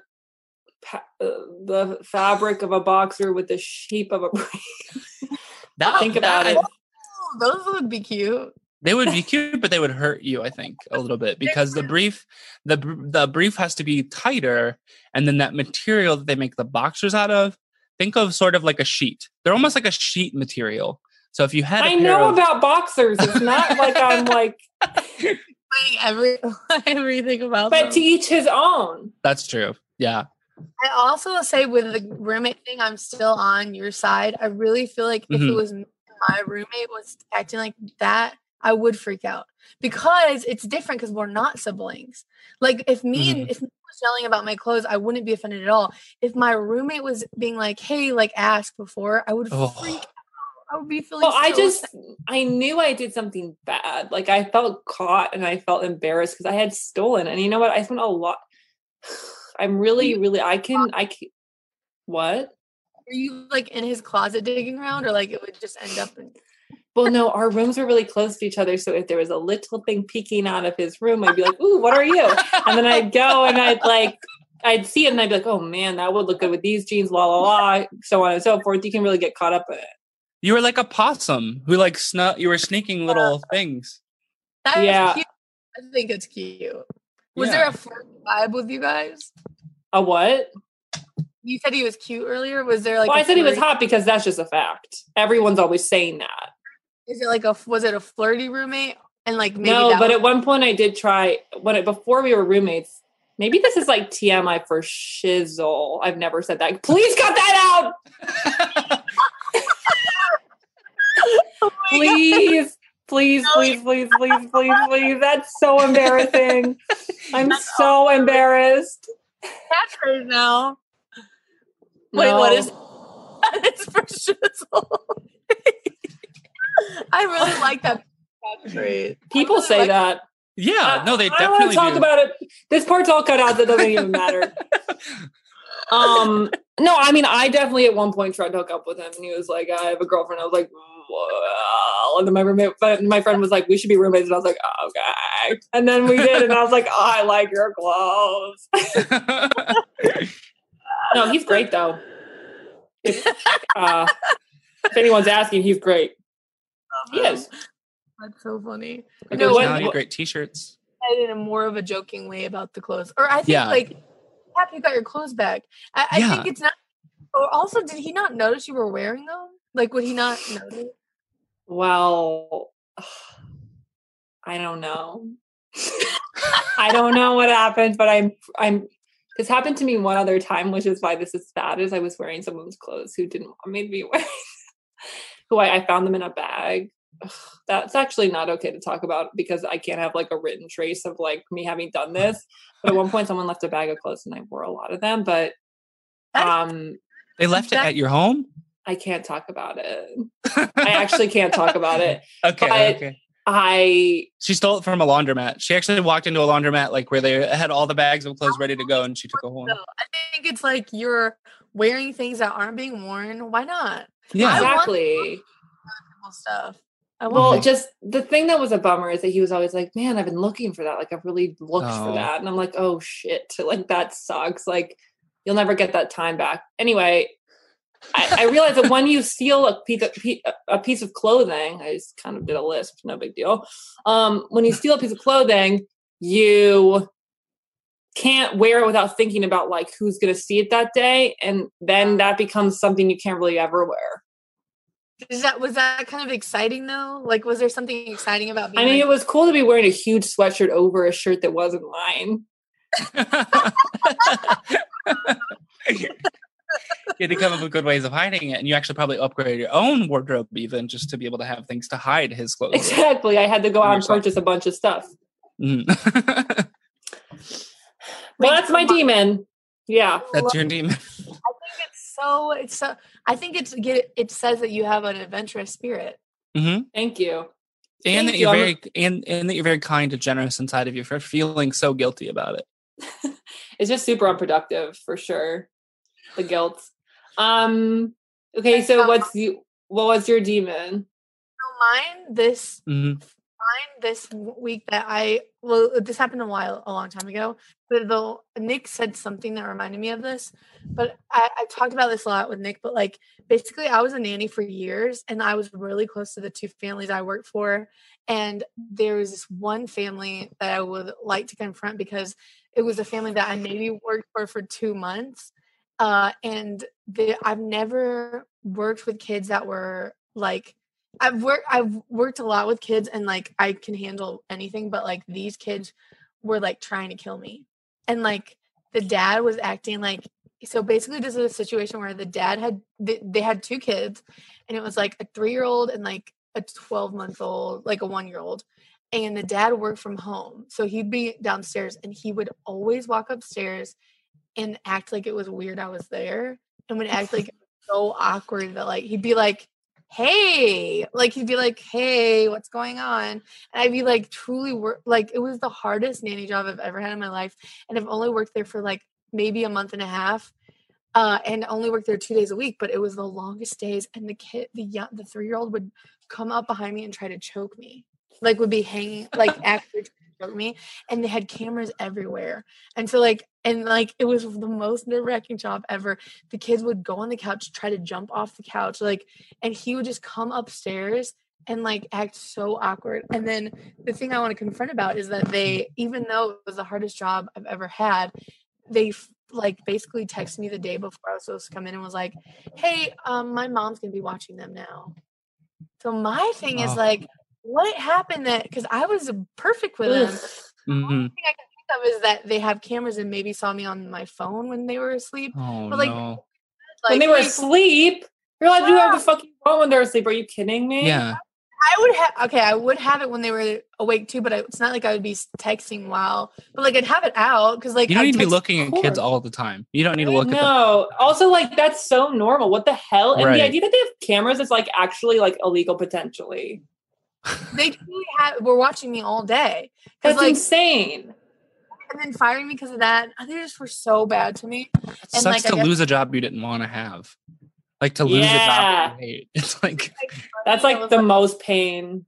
[SPEAKER 3] uh, the fabric of a boxer with the shape of a brief.
[SPEAKER 4] that,
[SPEAKER 3] Think about
[SPEAKER 4] that-
[SPEAKER 3] it.
[SPEAKER 2] Oh, those would be cute.
[SPEAKER 4] They would be cute, but they would hurt you, I think, a little bit because the brief, the the brief has to be tighter, and then that material that they make the boxers out of. Think of sort of like a sheet. They're almost like a sheet material. So if you had, a
[SPEAKER 3] I
[SPEAKER 4] pair
[SPEAKER 3] know
[SPEAKER 4] of-
[SPEAKER 3] about boxers. It's not like I'm like
[SPEAKER 2] every everything about
[SPEAKER 3] But
[SPEAKER 2] them.
[SPEAKER 3] to each his own.
[SPEAKER 4] That's true. Yeah.
[SPEAKER 2] I also will say with the roommate thing, I'm still on your side. I really feel like if it
[SPEAKER 4] Mhm.
[SPEAKER 2] was my roommate was acting like that, I would freak out because it's different because we're not siblings. Like if me and mm-hmm. if me was yelling about my clothes, I wouldn't be offended at all. If my roommate was being like, "Hey, like ask before," I would
[SPEAKER 4] Oh.
[SPEAKER 2] freak out. I would be feeling.
[SPEAKER 3] Well, I just
[SPEAKER 2] sad.
[SPEAKER 3] I knew I did something bad. Like I felt caught and I felt embarrassed because I had stolen. And you know what? I spent a lot. I'm really, really. I can. I can. What?
[SPEAKER 2] were you like in his closet digging around, or like it would just end up in?
[SPEAKER 3] Well, no, our rooms were really close to each other. So if there was a little thing peeking out of his room, I'd be like, "Ooh, what are you?" And then I'd go and I'd like, I'd see it and I'd be like, "Oh man, that would look good with these jeans." La la la, so on and so forth. You can really get caught up in it.
[SPEAKER 4] You were like a possum who like snuck. You were sneaking little things.
[SPEAKER 2] That is
[SPEAKER 3] Yeah.
[SPEAKER 2] cute. I think it's cute. Was
[SPEAKER 4] Yeah.
[SPEAKER 2] there a flirty vibe with you guys?
[SPEAKER 3] A what?
[SPEAKER 2] You said he was cute earlier. Was there like?
[SPEAKER 3] well,
[SPEAKER 2] I
[SPEAKER 3] I said he was hot because that's just a fact. Everyone's always saying that.
[SPEAKER 2] Is it like a? Was it a flirty roommate? And like maybe
[SPEAKER 3] no, but
[SPEAKER 2] was-
[SPEAKER 3] at one point I did try when it before we were roommates. Maybe this is like TMI for shizzle. I've never said that. Please cut that out.
[SPEAKER 2] Oh.
[SPEAKER 3] Please, please, please, please, please, please, please. That's so embarrassing. I'm so embarrassed.
[SPEAKER 2] catchphrase now. Wait, what is it's for shizzle? I really like that catchphrase.
[SPEAKER 3] people
[SPEAKER 2] really
[SPEAKER 3] say
[SPEAKER 2] like-
[SPEAKER 3] that?
[SPEAKER 4] Yeah. No, they
[SPEAKER 3] I don't want to talk
[SPEAKER 4] do.
[SPEAKER 3] about it. This part's all cut out. That doesn't even matter. um, no, I mean, I definitely at one point tried to hook up with him, and he was like, "I have a girlfriend." I was like, "Well," and then my roommate, my friend was like, "We should be roommates," and I was like, "Okay," and then we did, and I was like, oh, "I like your clothes." No, he's great though. If, uh, if anyone's asking, he's great. He is.
[SPEAKER 2] That's so funny.
[SPEAKER 4] Like
[SPEAKER 2] No,
[SPEAKER 4] those
[SPEAKER 3] what-
[SPEAKER 4] great t-shirts.
[SPEAKER 2] in a more of a joking way about the clothes. Or I think
[SPEAKER 4] Yeah.
[SPEAKER 2] like happy you got your clothes back. I, I
[SPEAKER 4] Yeah.
[SPEAKER 2] think it's not or also did he not notice you were wearing them? Like would he not notice?
[SPEAKER 3] Well, I don't know. I don't know what happened, but I'm I'm this happened to me one other time, which is why this is bad. Is I was wearing someone's clothes who didn't want me to be wearing, who I, I found them in a bag. Ugh, That's actually not okay to talk about because I can't have like a written trace of like me having done this. But at one point, someone left a bag of clothes, and I wore a lot of them. But um,
[SPEAKER 4] They left it at your home.
[SPEAKER 3] I can't talk about it. I actually can't talk about it.
[SPEAKER 4] okay.
[SPEAKER 3] but-
[SPEAKER 4] okay.
[SPEAKER 3] I
[SPEAKER 4] She stole it from a laundromat. She actually walked into a laundromat like where they had all the bags of clothes ready to go, and she took a whole.
[SPEAKER 2] So I think it's like you're wearing things that aren't being worn. Why not?
[SPEAKER 4] Yeah.
[SPEAKER 3] Exactly.
[SPEAKER 2] Stuff.
[SPEAKER 3] Well, just the thing that was a bummer is that he was always like, "Man, I've been looking for that. Like, I've really looked for
[SPEAKER 4] Oh.
[SPEAKER 3] that." And I'm like, "Oh shit! Like that sucks. Like, you'll never get that time back." Anyway, I, I realized that when you steal a piece of a piece of clothing, I just kind of did a lisp, no big deal. Um, when you steal a piece of clothing, you can't wear it without thinking about like who's going to see it that day, and then that becomes something you can't really ever wear.
[SPEAKER 2] is that was that kind of exciting though? Like was there something exciting about being
[SPEAKER 3] I mean,
[SPEAKER 2] like,
[SPEAKER 3] it was cool to be wearing a huge sweatshirt over a shirt that wasn't mine.
[SPEAKER 4] you had to come up with good ways of hiding it, and you actually probably upgraded your own wardrobe even just to be able to have things to hide his clothes.
[SPEAKER 3] Exactly. I had to go out and purchase a bunch of stuff.
[SPEAKER 4] Mm.
[SPEAKER 3] Well, that's my
[SPEAKER 2] come
[SPEAKER 3] demon. Yeah.
[SPEAKER 4] That's your demon.
[SPEAKER 2] I think it's so it's so I think it's get it says that you have an adventurous spirit.
[SPEAKER 4] hmm
[SPEAKER 3] Thank you.
[SPEAKER 4] And
[SPEAKER 3] Thank
[SPEAKER 4] that
[SPEAKER 3] you.
[SPEAKER 4] you're
[SPEAKER 3] I'm-
[SPEAKER 4] very and, and that you're very kind and generous inside of you for feeling so guilty about it.
[SPEAKER 3] It's just super unproductive for sure. The guilt. Um. Okay. So what's you? What was your demon?
[SPEAKER 2] So mine this
[SPEAKER 4] hmm
[SPEAKER 2] mine this week that I well this happened a while a long time ago. But though Nick said something that reminded me of this, but I, I talked about this a lot with Nick. But like basically, I was a nanny for years, and I was really close to the two families I worked for. And there was this one family that I would like to confront because it was a family that I maybe worked for for two months. Uh, and the, I've never worked with kids that were like I've worked I've worked a lot with kids and like I can handle anything, but like these kids were like trying to kill me. And like the dad was acting like so basically this is a situation where the dad had they, they had two kids and it was like a 3-year-old and like a 12 month old, like a 1-year-old. And the dad worked from home. So he'd be downstairs and he would always walk upstairs and act like it was weird I was there and would act like so awkward that like he'd be like hey like he'd be like hey what's going on? And i'd be like truly work like it was the hardest nanny job i've ever had in my life and i've only worked there for like maybe a month and a half uh and only worked there two days a week but it was the longest days and the kid the young the three year old would come up behind me and try to choke me like would be hanging like actually me and they had cameras everywhere. And so like and like it was the most nerve-wracking job ever. The kids would go on the couch try to jump off the couch like and he would just come upstairs and like act so awkward. And then the thing i want to confront about is that they even though it was the hardest job i've ever had they like basically texted me the day before i was supposed to come in and was like hey um my mom's gonna be watching them now. So my thing is
[SPEAKER 4] Oh.
[SPEAKER 2] like what happened that because i was perfect with them
[SPEAKER 4] Mhm.
[SPEAKER 2] thing I can think of is that they have cameras and maybe saw me on my phone when they were asleep.
[SPEAKER 4] Oh
[SPEAKER 2] But, like,
[SPEAKER 4] no.
[SPEAKER 3] when they were
[SPEAKER 2] hey,
[SPEAKER 3] asleep, you're allowed to do whatever the fuck you want when they're asleep. Are you kidding me?
[SPEAKER 4] Yeah.
[SPEAKER 2] I would have okay, I would have it when they were awake too, but I, it's not like I would be texting while, but like I'd have it out because like
[SPEAKER 4] You don't
[SPEAKER 2] I'd
[SPEAKER 4] need to be looking at kids all the time. You don't need to look at them.
[SPEAKER 3] No. Also, like that's so normal. What the hell? And
[SPEAKER 4] Right.
[SPEAKER 3] the idea that they have cameras is like actually like illegal potentially.
[SPEAKER 2] They truly have, were watching me all day. Because
[SPEAKER 3] That's
[SPEAKER 2] like,
[SPEAKER 3] insane.
[SPEAKER 2] and then firing me because of that. They just were so bad to me.
[SPEAKER 4] It
[SPEAKER 2] And,
[SPEAKER 4] sucks
[SPEAKER 2] like,
[SPEAKER 4] to
[SPEAKER 2] guess-
[SPEAKER 4] lose a job you didn't want to have. Like to lose a job you hate. It's like
[SPEAKER 3] That's like
[SPEAKER 2] was
[SPEAKER 3] the most pain.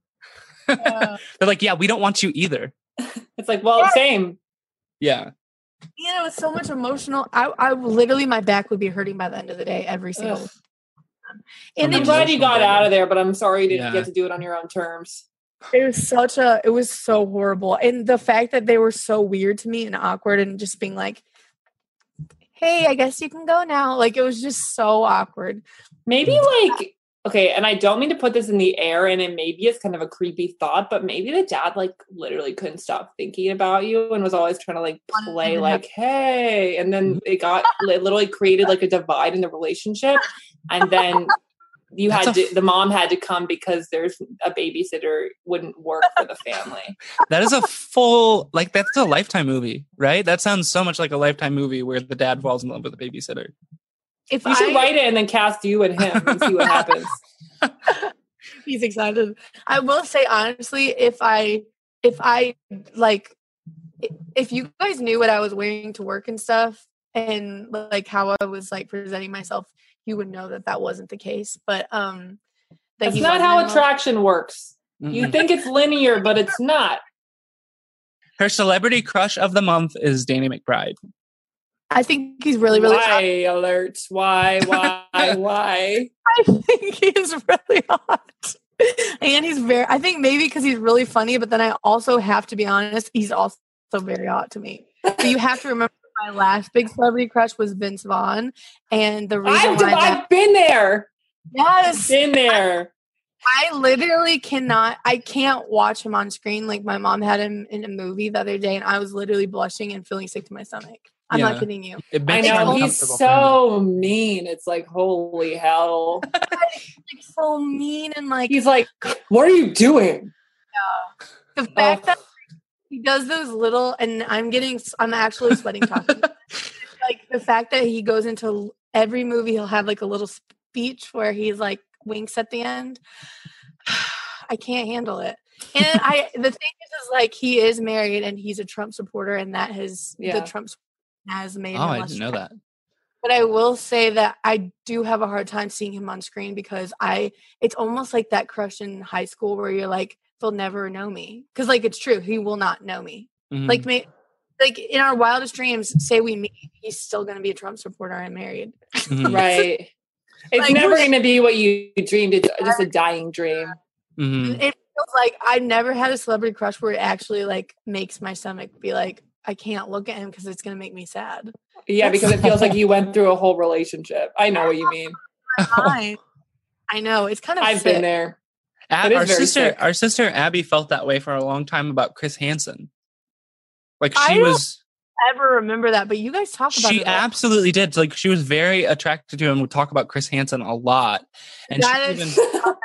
[SPEAKER 2] uh,
[SPEAKER 4] they're like, yeah, we don't want you either.
[SPEAKER 3] It's like, well,
[SPEAKER 2] Yeah.
[SPEAKER 3] same.
[SPEAKER 4] Yeah.
[SPEAKER 2] you know, it's so much emotional. I, I literally, my back would be hurting by the end of the day every single.
[SPEAKER 3] Ugh.
[SPEAKER 2] And
[SPEAKER 3] I'm glad you got
[SPEAKER 4] emotional
[SPEAKER 3] out of there, but I'm sorry you didn't
[SPEAKER 4] Yeah.
[SPEAKER 3] get to do it on your own terms.
[SPEAKER 2] it was such a, it was so horrible, and the fact that they were so weird to me and awkward, and just being like, "Hey, I guess you can go now." Like it was just so awkward.
[SPEAKER 3] Maybe like okay, and I don't mean to put this in the air, and it maybe it's kind of a creepy thought, but maybe the dad like literally couldn't stop thinking about you and was always trying to like play like, hey, and then mm-hmm. it got it literally created like a divide in the relationship, and then you
[SPEAKER 4] That's
[SPEAKER 3] had
[SPEAKER 4] a
[SPEAKER 3] to the mom had to come because there's a babysitter wouldn't work for the family.
[SPEAKER 4] That is a full like that's a lifetime movie, right? That sounds so much like a lifetime movie where the dad falls in love with the babysitter.
[SPEAKER 2] If
[SPEAKER 3] You should write it and then cast you and him and see what happens.
[SPEAKER 2] he's excited. I will say honestly, if I, if I like, if you guys knew what I was wearing to work and stuff, and like how I was like presenting myself, you would know that that wasn't the case. But um, that
[SPEAKER 3] That's not how
[SPEAKER 2] in love.
[SPEAKER 3] attraction works. You
[SPEAKER 4] Mm-mm.
[SPEAKER 3] think it's linear, but it's not.
[SPEAKER 4] Her celebrity crush of the month is Danny McBride.
[SPEAKER 2] I think he's really, really.
[SPEAKER 3] why
[SPEAKER 2] hot.
[SPEAKER 3] alerts? Why? Why? why?
[SPEAKER 2] I think he's really hot, and he's very. I think maybe because he's really funny, but then I also have to be honest, he's also very hot to me. So you have to remember my last big celebrity crush was Vince Vaughn, and the reason
[SPEAKER 3] I've,
[SPEAKER 2] why
[SPEAKER 3] I've been there.
[SPEAKER 2] yes,
[SPEAKER 3] Been there.
[SPEAKER 2] I literally cannot. I can't watch him on screen. Like my mom had him in a movie the other day, and I was literally blushing and feeling sick to my stomach. I'm
[SPEAKER 4] Yeah.
[SPEAKER 2] not kidding you.
[SPEAKER 4] It
[SPEAKER 3] I know he's
[SPEAKER 4] uncomfortable for
[SPEAKER 3] so mean. It's like holy hell.
[SPEAKER 2] Like so mean and like
[SPEAKER 3] He's like, what are you doing?
[SPEAKER 2] the oh. fact
[SPEAKER 3] Oh.
[SPEAKER 2] that he does those little and i'm getting i'm actually sweating talking like the fact that he goes into every movie he'll have like a little speech where he's like winks at the end i can't handle it and i the thing is is like he is married and he's a trump supporter and that has
[SPEAKER 3] Yeah.
[SPEAKER 2] the trump has made
[SPEAKER 4] Oh, I didn't know that.
[SPEAKER 2] but I will say that I do have a hard time seeing him on screen because I it's almost like that crush in high school where you're like they'll never know me because like it's true he will not know me
[SPEAKER 4] Mhm.
[SPEAKER 2] like me like in our wildest dreams say we meet he's still going to be a Trump supporter and married
[SPEAKER 4] Mhm.
[SPEAKER 3] Right. It's
[SPEAKER 2] Like,
[SPEAKER 3] never going to be what you dreamed. It's just a dying dream.
[SPEAKER 4] Mhm.
[SPEAKER 2] it feels like I never had a celebrity crush where it actually like makes my stomach be like I can't look at him because it's going to make me sad
[SPEAKER 3] Yeah, because it feels like you went through a whole relationship. I know what you mean.
[SPEAKER 2] I know it's kind of
[SPEAKER 3] I've
[SPEAKER 2] sick.
[SPEAKER 3] been there.
[SPEAKER 4] Ab- our sister,
[SPEAKER 3] sick.
[SPEAKER 4] our sister Abby felt that way for a long time about Chris Hansen. Like
[SPEAKER 2] I
[SPEAKER 4] she
[SPEAKER 2] don't
[SPEAKER 4] was,
[SPEAKER 2] ever remember that, but you guys talk about
[SPEAKER 4] she
[SPEAKER 2] it.
[SPEAKER 4] absolutely did. Like she was very attracted to him. Would talk about Chris Hansen a lot, and
[SPEAKER 2] That
[SPEAKER 4] she
[SPEAKER 2] is-
[SPEAKER 4] even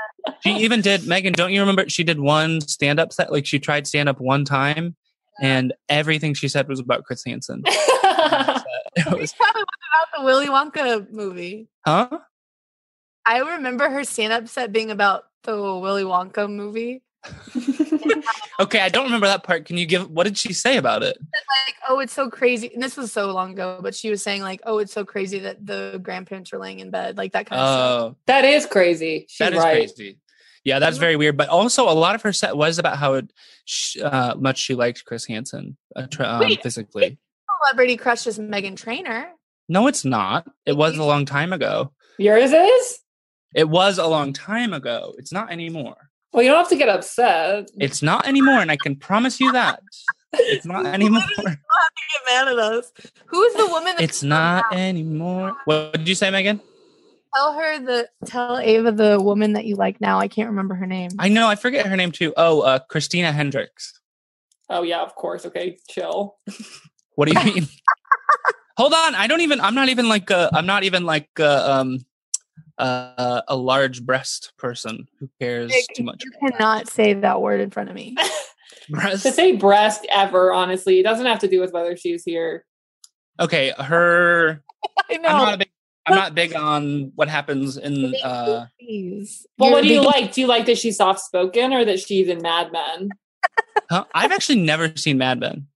[SPEAKER 4] she even did. Megan, don't you remember? She did one stand up set. Like she tried stand up one time, and everything she said was about Chris Hansen. It was,
[SPEAKER 2] talked about the Willy Wonka movie.
[SPEAKER 4] huh?
[SPEAKER 2] I remember her stand-up set being about the Willy Wonka movie.
[SPEAKER 4] Okay, I don't remember that part. Can you give? What did she say about it?
[SPEAKER 2] Like, oh, it's so crazy. And this was so long ago, but she was saying like, oh, it's so crazy that the grandparents are laying in bed, like that kind of stuff.
[SPEAKER 4] Oh,
[SPEAKER 3] that is crazy. She's
[SPEAKER 4] that is
[SPEAKER 3] right.
[SPEAKER 4] crazy. Yeah, that's very weird. But also, a lot of her set was about how it, uh, much she liked Chris Hansen uh, tra- um,
[SPEAKER 2] Wait.
[SPEAKER 4] physically.
[SPEAKER 2] Celebrity crush is Meghan Trainor.
[SPEAKER 4] No, it's not. It was a long time ago.
[SPEAKER 3] Yours is?
[SPEAKER 4] It was a long time ago. It's not anymore.
[SPEAKER 3] Well, you don't have to get upset.
[SPEAKER 4] It's not anymore, and I can promise you that it's not anymore.
[SPEAKER 2] not to Get mad at us. Who's the woman? that-
[SPEAKER 4] It's not anymore. What did you say, Megan?
[SPEAKER 2] Tell her the tell Ava the woman that you like now. I can't remember her name.
[SPEAKER 4] I know. I forget her name too. Oh, uh, Christina Hendricks.
[SPEAKER 3] Oh yeah, of course. Okay, chill.
[SPEAKER 4] What do you mean? Hold on. I don't even. I'm not even like. Uh, I'm not even like. Uh, um, uh, a large breast person who cares
[SPEAKER 2] Nick,
[SPEAKER 4] too much.
[SPEAKER 2] you cannot say that word in front of me.
[SPEAKER 4] Breast.
[SPEAKER 3] To say breast ever, honestly, it doesn't have to do with whether she's here.
[SPEAKER 4] Okay, her.
[SPEAKER 2] I
[SPEAKER 4] I'm not
[SPEAKER 2] know.
[SPEAKER 4] a big. I'm not big on what happens in. Uh,
[SPEAKER 3] Well, what do you
[SPEAKER 2] big-
[SPEAKER 3] like? Do you like that she's soft spoken or that she's in Mad Men?
[SPEAKER 4] huh? I've actually never seen Mad Men,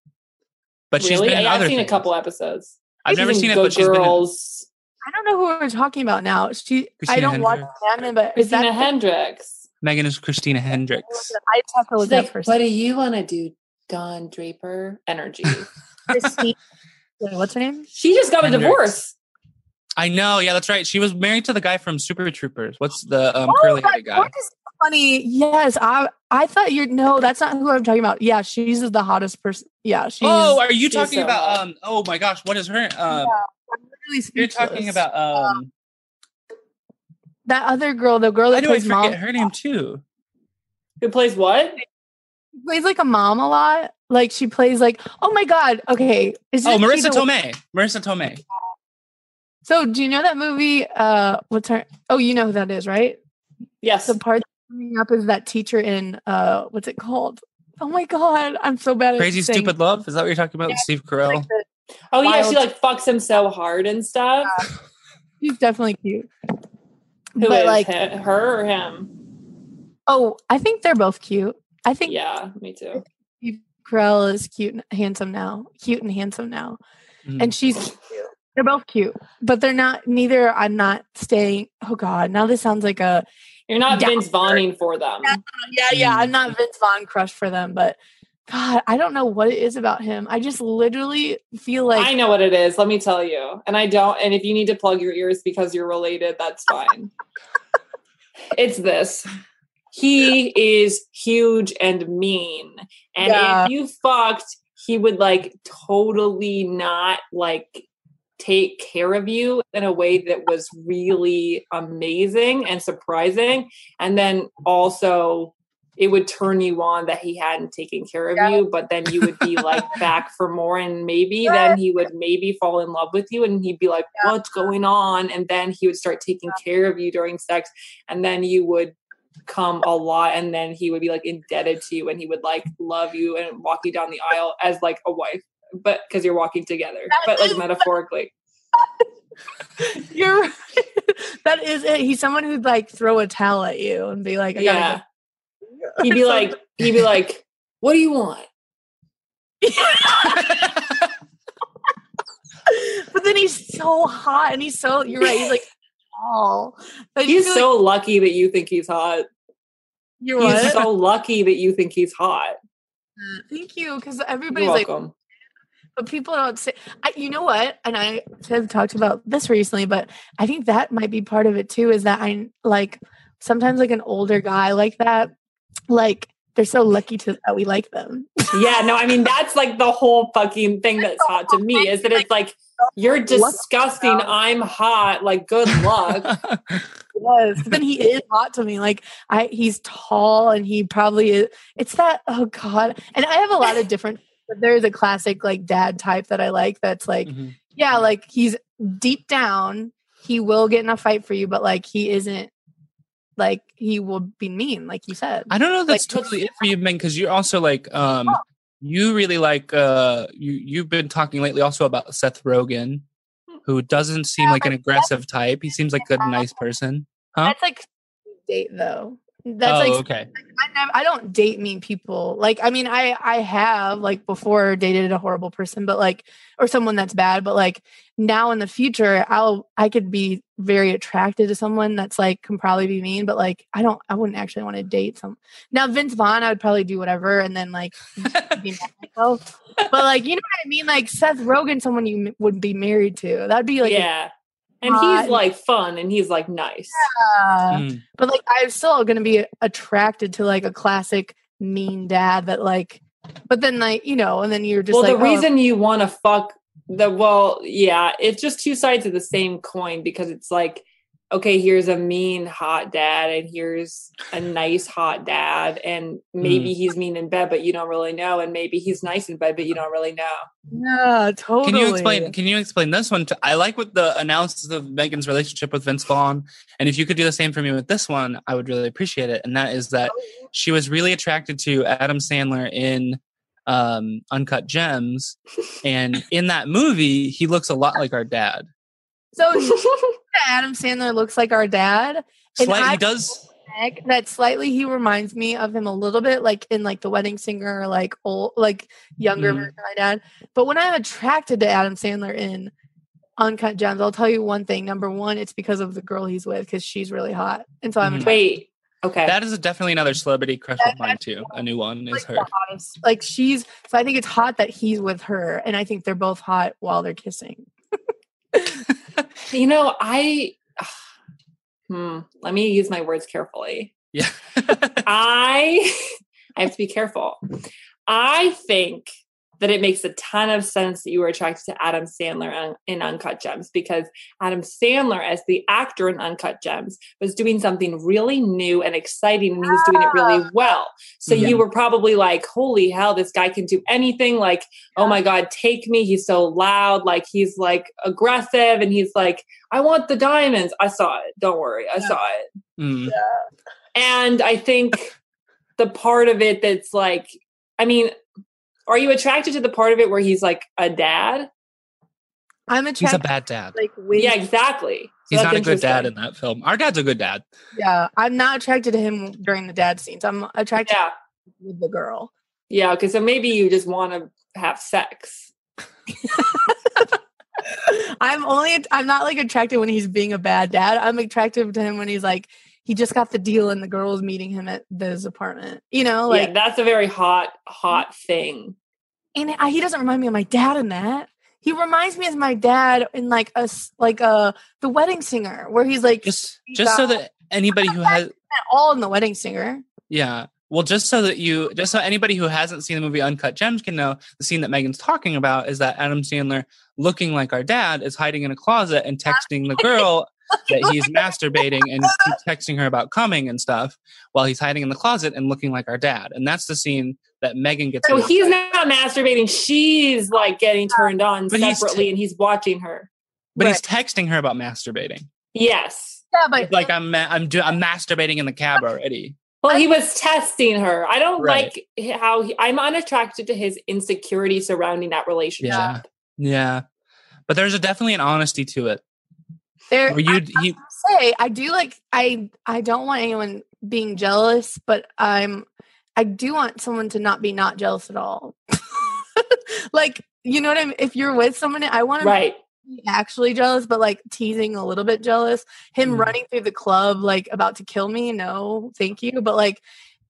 [SPEAKER 4] but she's
[SPEAKER 3] really?
[SPEAKER 4] been in
[SPEAKER 3] Yeah, I've seen a couple episodes.
[SPEAKER 4] I've never
[SPEAKER 3] She's in
[SPEAKER 4] seen it,
[SPEAKER 3] Good
[SPEAKER 4] but she's been. In,
[SPEAKER 3] Girls.
[SPEAKER 2] I don't know who we're talking about now. She. I don't watch
[SPEAKER 4] Hendricks.
[SPEAKER 2] Mad Men, but is
[SPEAKER 3] Christina
[SPEAKER 2] that
[SPEAKER 3] Hendricks.
[SPEAKER 4] Megan is Christina Hendricks.
[SPEAKER 2] I just have to look
[SPEAKER 3] She's like,
[SPEAKER 2] person.
[SPEAKER 3] what do you want to do, Don Draper? Energy.
[SPEAKER 2] Christine. What's her name?
[SPEAKER 3] she just got a divorce.
[SPEAKER 4] I know. Yeah, that's right. She was married to the guy from Super Troopers. What's the um,
[SPEAKER 2] Oh,
[SPEAKER 4] curly
[SPEAKER 2] that
[SPEAKER 4] headed guy?
[SPEAKER 2] What is funny? Yes, I. I thought you're. No, that's not who I'm talking about. Yeah, she's the hottest person. Yeah, she's.
[SPEAKER 4] Oh, are you talking
[SPEAKER 3] so
[SPEAKER 4] about?
[SPEAKER 3] hot.
[SPEAKER 4] Um. Oh my gosh, what is her? Um.
[SPEAKER 2] I'm really
[SPEAKER 4] You're talking about. Um.
[SPEAKER 2] that other girl, the girl that
[SPEAKER 4] I
[SPEAKER 2] plays mom.
[SPEAKER 4] her name too?
[SPEAKER 3] Who plays what?
[SPEAKER 2] plays like a mom a lot. Like she plays like, oh my god, okay. Is
[SPEAKER 4] Oh, Marisa
[SPEAKER 2] the-
[SPEAKER 4] Tomei. Marisa Tomei.
[SPEAKER 2] So do you know that movie? Uh, what's her? Oh, you know who that is, right?
[SPEAKER 3] Yes.
[SPEAKER 2] The part coming up is that teacher in uh, what's it called? Oh my god, I'm so bad at
[SPEAKER 4] Crazy
[SPEAKER 2] saying-
[SPEAKER 4] Stupid Love. Is that what you're talking about?
[SPEAKER 2] Yeah.
[SPEAKER 4] Steve Carell.
[SPEAKER 2] Like the-
[SPEAKER 3] Oh yeah, she like fucks him so hard and stuff.
[SPEAKER 2] She's definitely cute.
[SPEAKER 3] Who
[SPEAKER 2] but
[SPEAKER 3] is
[SPEAKER 2] like,
[SPEAKER 3] he- her or him?
[SPEAKER 2] oh, I think they're both cute. I think
[SPEAKER 3] Yeah, me too.
[SPEAKER 2] Steve Carell is cute and handsome now. Cute and handsome now.
[SPEAKER 4] Mm.
[SPEAKER 2] And she's cute. They're both cute, but they're not. Neither. I'm not staying. Oh God! Now this sounds like a
[SPEAKER 3] You're not
[SPEAKER 2] Yeah.
[SPEAKER 3] Vince Vaughning for them.
[SPEAKER 2] yeah, yeah.
[SPEAKER 4] Mm.
[SPEAKER 2] I'm not Vince Vaughn crush for them, but God, I don't know what it is about him. I just literally feel like
[SPEAKER 3] I know what it is. Let me tell you. And I don't. And if you need to plug your ears because you're related, that's fine. it's this. He is huge and mean. And
[SPEAKER 2] Yeah.
[SPEAKER 3] if you fucked, he would like totally not like take care of you in a way that was really amazing and surprising. And then also it would turn you on that he hadn't taken care of
[SPEAKER 2] Yeah.
[SPEAKER 3] you, but then you would be like back for more. And maybe then he would maybe fall in love with you and he'd be like,
[SPEAKER 2] Yeah.
[SPEAKER 3] What's going on? And then he would start taking care of you during sex. And then you would come a lot and then he would be like indebted to you and he would like love you and walk you down the aisle as like a wife but because you're walking together but like metaphorically
[SPEAKER 2] you're right. that is it. He's someone who'd like throw a towel at you and be like, I
[SPEAKER 3] yeah. He'd be like he'd be like what do you want?
[SPEAKER 2] But then he's so hot and he's so you're right, he's like tall. But
[SPEAKER 3] he's
[SPEAKER 2] feel
[SPEAKER 3] so lucky that you think he's hot.
[SPEAKER 2] You're
[SPEAKER 3] he's so lucky that you think he's hot.
[SPEAKER 2] Thank you. Because everybody's like, but people don't say I, you know what? And i have talked about this recently but i think that might be part of it too is that i like sometimes like an older guy like that like they're so lucky to that we like them
[SPEAKER 3] yeah no i mean that's like the whole fucking thing that's hot to me is that it's like You're disgusting. I'm hot. Like, good luck.
[SPEAKER 2] Yes, but then he is hot to me. Like I, he's tall and he probably is. It's that. Oh God! And I have a lot of different. But there's a classic like dad type that I like. That's like,
[SPEAKER 4] Mhm.
[SPEAKER 2] yeah, like he's deep down, he will get in a fight for you, but like he isn't. Like he will be mean, like you said.
[SPEAKER 4] I don't know. That's
[SPEAKER 2] Like,
[SPEAKER 4] totally it for you, Ben, because you're also like, um, you really like, uh, you you've been talking lately also about Seth Rogen, who doesn't seem like an aggressive type. He seems like a nice person. Huh?
[SPEAKER 2] That's like date though. That's
[SPEAKER 4] oh,
[SPEAKER 2] like
[SPEAKER 4] okay.
[SPEAKER 2] I, I don't date mean people. Like, I mean, I I have like before dated a horrible person, but like, or someone that's bad. But like now in the future, I'll I could be very attracted to someone that's like can probably be mean, but like I don't, I wouldn't actually want to date some. Now Vince Vaughn, I would probably do whatever, and then like be mad myself. But like, you know what I mean? Like Seth Rogen, someone you m- would be married to. That'd be like,
[SPEAKER 3] yeah. And
[SPEAKER 2] hot.
[SPEAKER 3] he's like fun and he's like nice.
[SPEAKER 2] yeah.
[SPEAKER 4] Mm.
[SPEAKER 2] but like I'm still gonna be attracted to like a classic mean dad that like but then like you know and then you're just
[SPEAKER 3] well,
[SPEAKER 2] like
[SPEAKER 3] the
[SPEAKER 2] oh,
[SPEAKER 3] reason you want to fuck the well, yeah, it's just two sides of the same coin because it's like, okay, here's a mean hot dad, and here's a nice hot dad, and maybe he's mean in bed, but you don't really know, and maybe he's nice in bed, but you don't really know.
[SPEAKER 2] yeah totally
[SPEAKER 4] Can you explain? Can you explain this one? To, I like what the analysis of Megan's relationship with Vince Vaughn, and if you could do the same for me with this one, I would really appreciate it. And that is that she was really attracted to Adam Sandler in um, Uncut Gems, and in that movie, he looks a lot like our dad.
[SPEAKER 2] So Adam Sandler looks like our dad And I-
[SPEAKER 4] he does.
[SPEAKER 2] That slightly he reminds me of him a little bit like in like the wedding singer like old like younger
[SPEAKER 4] Mhm.
[SPEAKER 2] version of my dad but when i'm attracted to adam sandler in uncut gems i'll tell you one thing number one it's because of the girl he's with because she's really hot and so i'm
[SPEAKER 4] Mhm.
[SPEAKER 3] Wait, okay.
[SPEAKER 4] That is definitely another celebrity crush of mine too. A new one is
[SPEAKER 2] like,
[SPEAKER 4] her.
[SPEAKER 2] hottest. like she's so I think it's hot that he's with her and I think they're both hot while they're kissing.
[SPEAKER 3] you know, I. Hmm, let me use my words carefully.
[SPEAKER 4] Yeah.
[SPEAKER 3] I I have to be careful. I think that it makes a ton of sense that you were attracted to Adam Sandler in, in Uncut Gems because Adam Sandler, as the actor in Uncut Gems, was doing something really new and exciting, and he was doing it really well. So
[SPEAKER 4] Yeah.
[SPEAKER 3] you were probably like, "Holy hell, this guy can do anything!" Like, "Oh my god, take me!" He's so loud, like he's like aggressive, and he's like, "I want the diamonds." I saw it. Don't worry, I
[SPEAKER 2] Yeah.
[SPEAKER 3] saw it.
[SPEAKER 4] Mm.
[SPEAKER 3] And I think the part of it that's like, I mean, are you attracted to the part of it where he's like a dad?
[SPEAKER 2] I'm
[SPEAKER 4] He's
[SPEAKER 2] attracted
[SPEAKER 4] a bad dad.
[SPEAKER 2] like with,
[SPEAKER 3] Yeah, exactly. So
[SPEAKER 4] He's not a good dad in that film. Our dad's a good dad.
[SPEAKER 2] yeah. I'm not attracted to him during the dad scenes. I'm attracted
[SPEAKER 3] Yeah.
[SPEAKER 2] with the girl.
[SPEAKER 3] Yeah. Okay. So maybe you just want to have sex.
[SPEAKER 2] I'm only I'm not like attracted when he's being a bad dad. I'm attracted to him when he's like he just got the deal and the girl's meeting him at his apartment. You know, like
[SPEAKER 3] yeah, that's a very hot, hot mm. thing.
[SPEAKER 2] and I, he doesn't remind me of my dad in that. He reminds me of my dad in like a s- like a the wedding singer where he's like
[SPEAKER 4] Just just so that anybody who has
[SPEAKER 2] all in the wedding singer.
[SPEAKER 4] Yeah. Well, just so that you, just so anybody who hasn't seen the movie Uncut Gems can know, the scene that Megan's talking about is that Adam Sandler, looking like our dad, is hiding in a closet and texting the girl that he's masturbating and keeps texting her about coming and stuff while he's hiding in the closet and looking like our dad. And that's the scene that Megan gets.
[SPEAKER 3] So he's
[SPEAKER 4] upset.
[SPEAKER 3] not masturbating. She's like getting turned on
[SPEAKER 4] But he's
[SPEAKER 3] separately and he's watching her.
[SPEAKER 4] but he's texting her about masturbating.
[SPEAKER 3] Yes.
[SPEAKER 2] Yeah, but
[SPEAKER 4] Like I'm, ma- I'm, do- I'm masturbating in the cab already.
[SPEAKER 3] Well, he was testing her. I don't
[SPEAKER 4] Right.
[SPEAKER 3] like how he, I'm unattracted to his insecurity surrounding that relationship.
[SPEAKER 4] Yeah, yeah. But there's a, definitely an honesty to it.
[SPEAKER 2] There
[SPEAKER 4] Where you, he,
[SPEAKER 2] say I do like I I don't want anyone being jealous, but I'm I do want someone to not be not jealous at all. like you know what I mean? If you're with someone, I want to
[SPEAKER 3] Right.
[SPEAKER 2] be actually jealous, but like teasing a little bit jealous. Him
[SPEAKER 4] Mhm.
[SPEAKER 2] running through the club like about to kill me, no, thank you. But like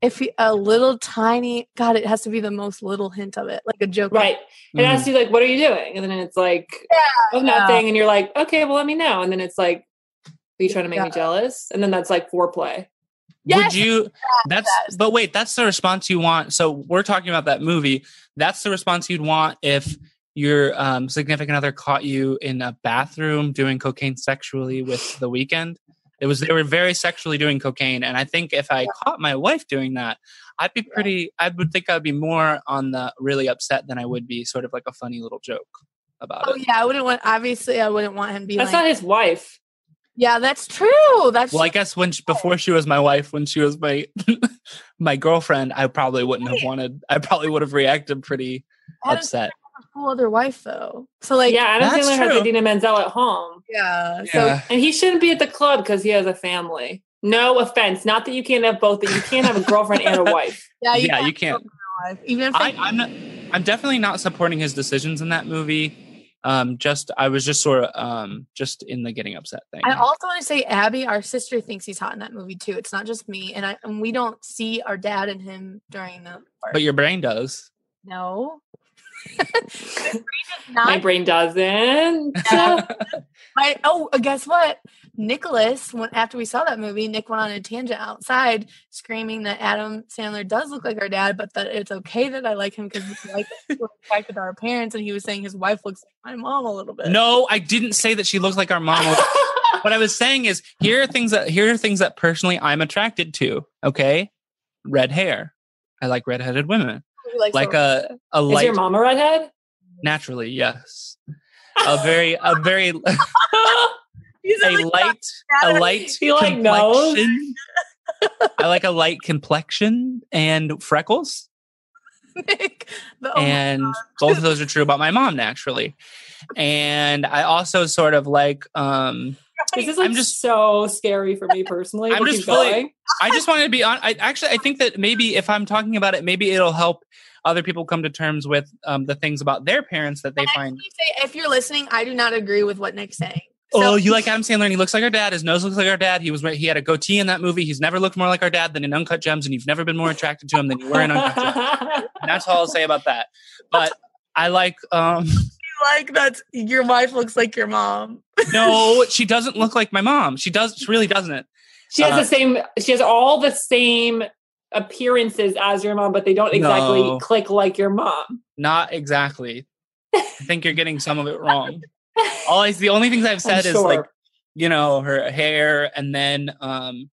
[SPEAKER 2] if he, a little tiny, God, it has to be the most little hint of it, like a joke.
[SPEAKER 3] Right. It
[SPEAKER 4] Mhm.
[SPEAKER 3] asks you like, what are you doing? And then it's like, oh, nothing. And you're like, okay, well, let me know. And then it's like, are you trying to make me jealous? And then that's like foreplay.
[SPEAKER 2] Yes,
[SPEAKER 4] would you that's
[SPEAKER 2] yes.
[SPEAKER 4] but wait that's the response you want so we're talking about that movie that's the response you'd want if your um, significant other caught you in a bathroom doing cocaine sexually with the Weeknd. It was they were very sexually doing cocaine, and I think if I caught my wife doing that, I'd be pretty. I would think I'd be more on the really upset than I would be sort of like a funny little joke about
[SPEAKER 2] Oh
[SPEAKER 4] it.
[SPEAKER 2] Oh yeah, I wouldn't want. Obviously, I wouldn't want him to be
[SPEAKER 3] That's
[SPEAKER 2] like.
[SPEAKER 3] not his wife.
[SPEAKER 2] yeah, that's true. That's
[SPEAKER 4] Well, I guess when she, before she was my wife, when she was my my girlfriend, I probably wouldn't have wanted. I probably would have reacted pretty
[SPEAKER 2] Adam's
[SPEAKER 4] upset.
[SPEAKER 2] A cool other wife though. So like,
[SPEAKER 3] yeah, Adam
[SPEAKER 4] that's
[SPEAKER 3] Sandler has
[SPEAKER 4] true.
[SPEAKER 3] Idina Menzel at home.
[SPEAKER 2] yeah. So
[SPEAKER 4] Yeah.
[SPEAKER 3] And he shouldn't be at the club because he has a family. No offense. Not that you can't have both, but you can't have a girlfriend and a wife.
[SPEAKER 2] yeah,
[SPEAKER 4] yeah,
[SPEAKER 2] can't
[SPEAKER 4] you can't.
[SPEAKER 2] have a wife. Even if
[SPEAKER 4] I,
[SPEAKER 2] they-
[SPEAKER 4] I'm not, I'm definitely not supporting his decisions in that movie. Um, just I was just sort of um just in the getting upset thing.
[SPEAKER 2] I also want to say Abby, our sister, thinks he's hot in that movie too. It's not just me, and I and we don't see our dad and him during the. Part.
[SPEAKER 4] but your brain does.
[SPEAKER 2] no. My brain does not
[SPEAKER 3] My.
[SPEAKER 2] Oh, guess what? Nicholas, when after we saw that movie, Nick went on a tangent outside, screaming that Adam Sandler does look like our dad, but that it's okay that I like him because we like attracted to our parents. And he was saying his wife looks like my mom a little bit.
[SPEAKER 4] No, I didn't say that she looks like our mom. what I was saying is here are things that here are things that personally I'm attracted to. Okay, red hair. I like redheaded women. Like
[SPEAKER 2] the-
[SPEAKER 4] a a
[SPEAKER 3] Is
[SPEAKER 4] light
[SPEAKER 3] your mom a redhead?
[SPEAKER 4] naturally yes. A very a very a light a light
[SPEAKER 3] He, like,
[SPEAKER 4] complexion. I like a light complexion and freckles.
[SPEAKER 2] Nick. Oh
[SPEAKER 4] and both of those are true about my mom naturally. And I also sort of like um
[SPEAKER 3] This is
[SPEAKER 4] I'm just-
[SPEAKER 3] so scary for me personally.
[SPEAKER 4] I'm just
[SPEAKER 3] keep
[SPEAKER 4] fully-
[SPEAKER 3] going.
[SPEAKER 4] I just wanted to be on. I actually, I think that maybe if I'm talking about it, maybe it'll help other people come to terms with um, the things about their parents that they find.
[SPEAKER 2] say, if you're listening, I do not agree with what Nick's saying.
[SPEAKER 4] Oh, you like Adam Sandler and he looks like our dad. His nose looks like our dad. He was he had a goatee in that movie. He's never looked more like our dad than in Uncut Gems, and you've never been more attracted to him than you were in Uncut Gems. And that's all I'll say about that. But I like. um
[SPEAKER 2] like that's your wife looks like your mom.
[SPEAKER 4] No, she doesn't look like my mom. She does. She really doesn't.
[SPEAKER 3] she has
[SPEAKER 4] Uh,
[SPEAKER 3] the same. She has all the same appearances as your mom, but they don't exactly
[SPEAKER 4] No.
[SPEAKER 3] click like your mom.
[SPEAKER 4] Not exactly. I think you're getting some of it wrong. All I, the only things I've
[SPEAKER 3] I'm
[SPEAKER 4] said is like you know her hair and then um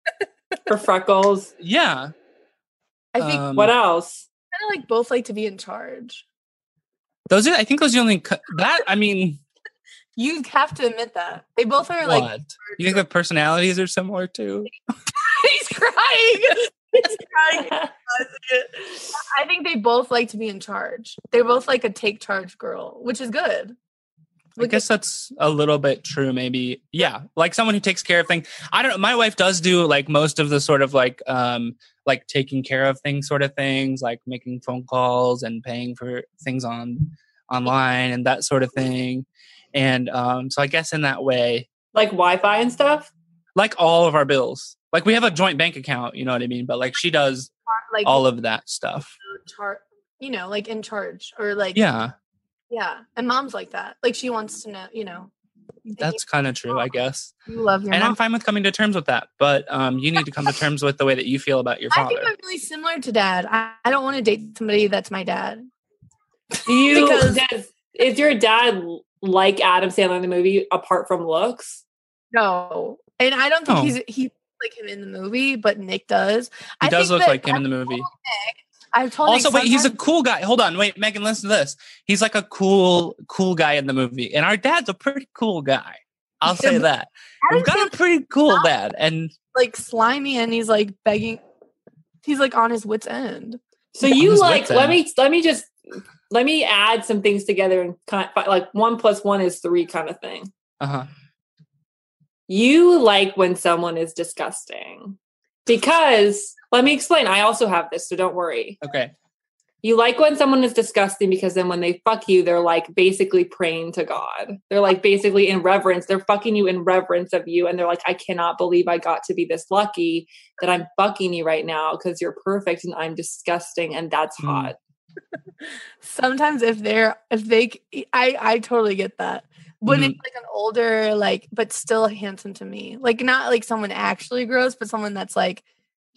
[SPEAKER 3] her freckles.
[SPEAKER 4] yeah
[SPEAKER 2] I think
[SPEAKER 4] um,
[SPEAKER 3] What else?
[SPEAKER 2] kind of like both like to be in charge.
[SPEAKER 4] Those are i think those are the only co- that i mean
[SPEAKER 2] You have to admit that they both are like.
[SPEAKER 4] what you think their personalities are similar too
[SPEAKER 2] He's crying. He's crying. I think they both like to be in charge. They're both like a take charge girl, which is good.
[SPEAKER 4] i guess that's a little bit true maybe yeah like someone who takes care of things i don't know my wife does do like most of the sort of like um like taking care of things sort of things like making phone calls and paying for things on online and that sort of thing and um so i guess in that way
[SPEAKER 3] like Wi-Fi and stuff.
[SPEAKER 4] like all of our bills. Like we have a joint bank account, you know what I mean? But like she does
[SPEAKER 2] like
[SPEAKER 4] all of that stuff.
[SPEAKER 2] char- you know, like in charge or like
[SPEAKER 4] Yeah,
[SPEAKER 2] yeah. And mom's like that. Like she wants to know, you know.
[SPEAKER 4] That's kind of true, I guess.
[SPEAKER 2] you love your
[SPEAKER 4] And
[SPEAKER 2] mom.
[SPEAKER 4] I'm fine with coming to terms with that. But um, you need to come to terms with the way that you feel about your
[SPEAKER 2] I think
[SPEAKER 4] father.
[SPEAKER 2] I'm really similar to dad. I, I don't want to date somebody that's my dad.
[SPEAKER 3] Do you?
[SPEAKER 2] Because-
[SPEAKER 3] does, is your dad like Adam Sandler in the movie apart from looks?
[SPEAKER 2] No. And I don't think
[SPEAKER 4] Oh.
[SPEAKER 2] he's he like him in the movie, but Nick does.
[SPEAKER 4] He
[SPEAKER 2] I
[SPEAKER 4] does
[SPEAKER 2] think
[SPEAKER 4] look
[SPEAKER 2] that-
[SPEAKER 4] like him in the movie.
[SPEAKER 2] I've told
[SPEAKER 4] Also, wait, he's a cool guy. Hold on, wait, Megan, listen to this. He's like a cool, cool guy in the movie, and our dad's a pretty cool guy. I'll say that.
[SPEAKER 2] Adam
[SPEAKER 4] We've got a pretty cool dad, and
[SPEAKER 2] like slimy and he's like begging he's like on his wits end.
[SPEAKER 3] So you like? Let
[SPEAKER 4] end.
[SPEAKER 3] me let me just let me add some things together and kind of, like one plus one is three kind of thing.
[SPEAKER 4] uh huh.
[SPEAKER 3] You like when someone is disgusting because let me explain. I also have this, so don't worry.
[SPEAKER 4] Okay.
[SPEAKER 3] You like when someone is disgusting because then when they fuck you, they're like basically praying to God. They're like basically in reverence. They're fucking you in reverence of you. And they're like, I cannot believe I got to be this lucky that I'm fucking you right now because you're perfect and I'm disgusting. And that's
[SPEAKER 4] Hmm.
[SPEAKER 3] hot.
[SPEAKER 2] Sometimes if they're if they I I totally get that. When
[SPEAKER 4] Mhm.
[SPEAKER 2] it's like an older like but still handsome to me. Like not like someone actually gross, but someone that's like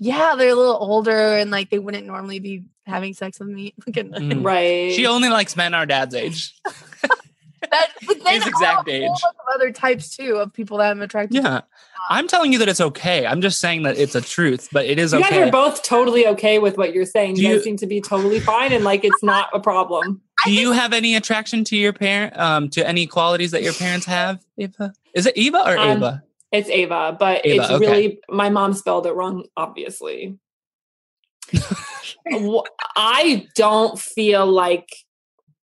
[SPEAKER 2] yeah, they're a little older and like they wouldn't normally be having sex with me. Like,
[SPEAKER 4] Mm.
[SPEAKER 3] Right.
[SPEAKER 4] She only likes men our dad's age.
[SPEAKER 2] But then
[SPEAKER 4] His exact
[SPEAKER 2] a whole
[SPEAKER 4] age.
[SPEAKER 2] bunch of other types too of people that I'm attracted to.
[SPEAKER 4] Yeah. I'm telling you that it's okay. I'm just saying that it's a truth, but it is okay
[SPEAKER 3] You guys are both totally okay with what you're saying. You,
[SPEAKER 4] you-
[SPEAKER 3] guys seem to be totally fine and like it's not a problem.
[SPEAKER 4] Do you have any attraction to your parent, um, to any qualities that your parents have, Eva? Is it Eva or
[SPEAKER 3] Um,
[SPEAKER 4] Ava?
[SPEAKER 3] It's Ava, but
[SPEAKER 4] Ava,
[SPEAKER 3] it's
[SPEAKER 4] okay.
[SPEAKER 3] really my mom spelled it wrong, obviously. I don't feel like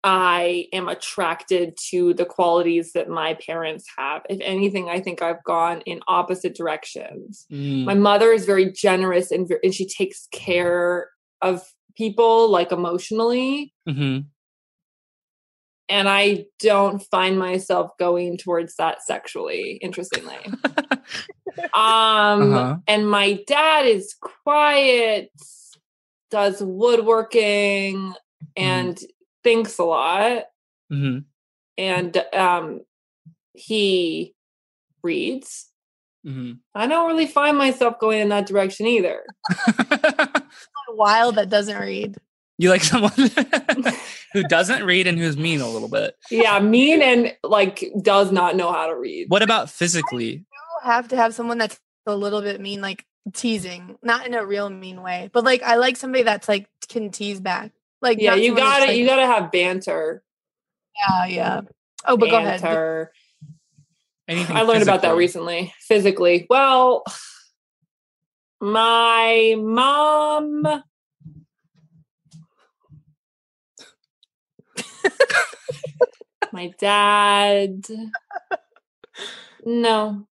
[SPEAKER 3] I am attracted to the qualities that my parents have. If anything, I think I've gone in opposite directions.
[SPEAKER 4] Mm,
[SPEAKER 3] My mother is very generous and, and she takes care of people like emotionally.
[SPEAKER 4] mhm.
[SPEAKER 3] And I don't find myself going towards that sexually, interestingly. Um,
[SPEAKER 4] Uh-huh.
[SPEAKER 3] and my dad is quiet, does woodworking, and thinks a lot.
[SPEAKER 4] Mhm.
[SPEAKER 3] And um, he reads.
[SPEAKER 4] Mhm.
[SPEAKER 3] I don't really find myself going in that direction either.
[SPEAKER 2] Wild that doesn't read.
[SPEAKER 4] you like someone who doesn't read and who's mean a little bit.
[SPEAKER 3] Yeah, mean and like does not know how to read.
[SPEAKER 4] What about physically?
[SPEAKER 2] You have to have someone that's a little bit mean, like teasing, not in a real mean way, but like I like somebody that's like can tease back. Like
[SPEAKER 3] Yeah, you got to
[SPEAKER 2] like,
[SPEAKER 3] You got to have banter.
[SPEAKER 2] Yeah, yeah. Oh, but go ahead.
[SPEAKER 4] Anything
[SPEAKER 3] I learned about that recently. Physically, well, my mom. my dad. No.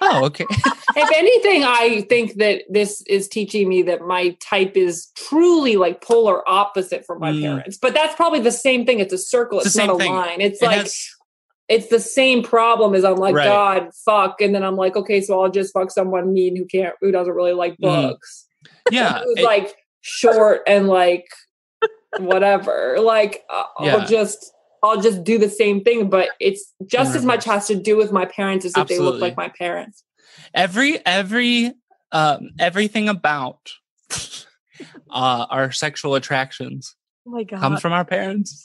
[SPEAKER 4] Oh, okay.
[SPEAKER 3] If anything, I think that this is teaching me that my type is truly like polar opposite from my
[SPEAKER 4] Mm.
[SPEAKER 3] parents. But that's probably the same thing. It's a circle.
[SPEAKER 4] It's
[SPEAKER 3] It's, not a
[SPEAKER 4] thing.
[SPEAKER 3] line. It's
[SPEAKER 4] It
[SPEAKER 3] like
[SPEAKER 4] has-
[SPEAKER 3] it's the same problem as I'm like,
[SPEAKER 4] Right.
[SPEAKER 3] God, fuck. And then I'm like, okay, so I'll just fuck someone mean who can't, who doesn't really like
[SPEAKER 4] Mhm.
[SPEAKER 3] books.
[SPEAKER 4] yeah.
[SPEAKER 3] Who's
[SPEAKER 4] it-
[SPEAKER 3] like short and like whatever. Like uh,
[SPEAKER 4] Yeah.
[SPEAKER 3] I'll just, I'll just do the same thing. But it's just as much has to do with my parents as if they look like my parents.
[SPEAKER 4] every every um everything about uh our sexual attractions
[SPEAKER 2] Oh my god.
[SPEAKER 4] comes from our parents?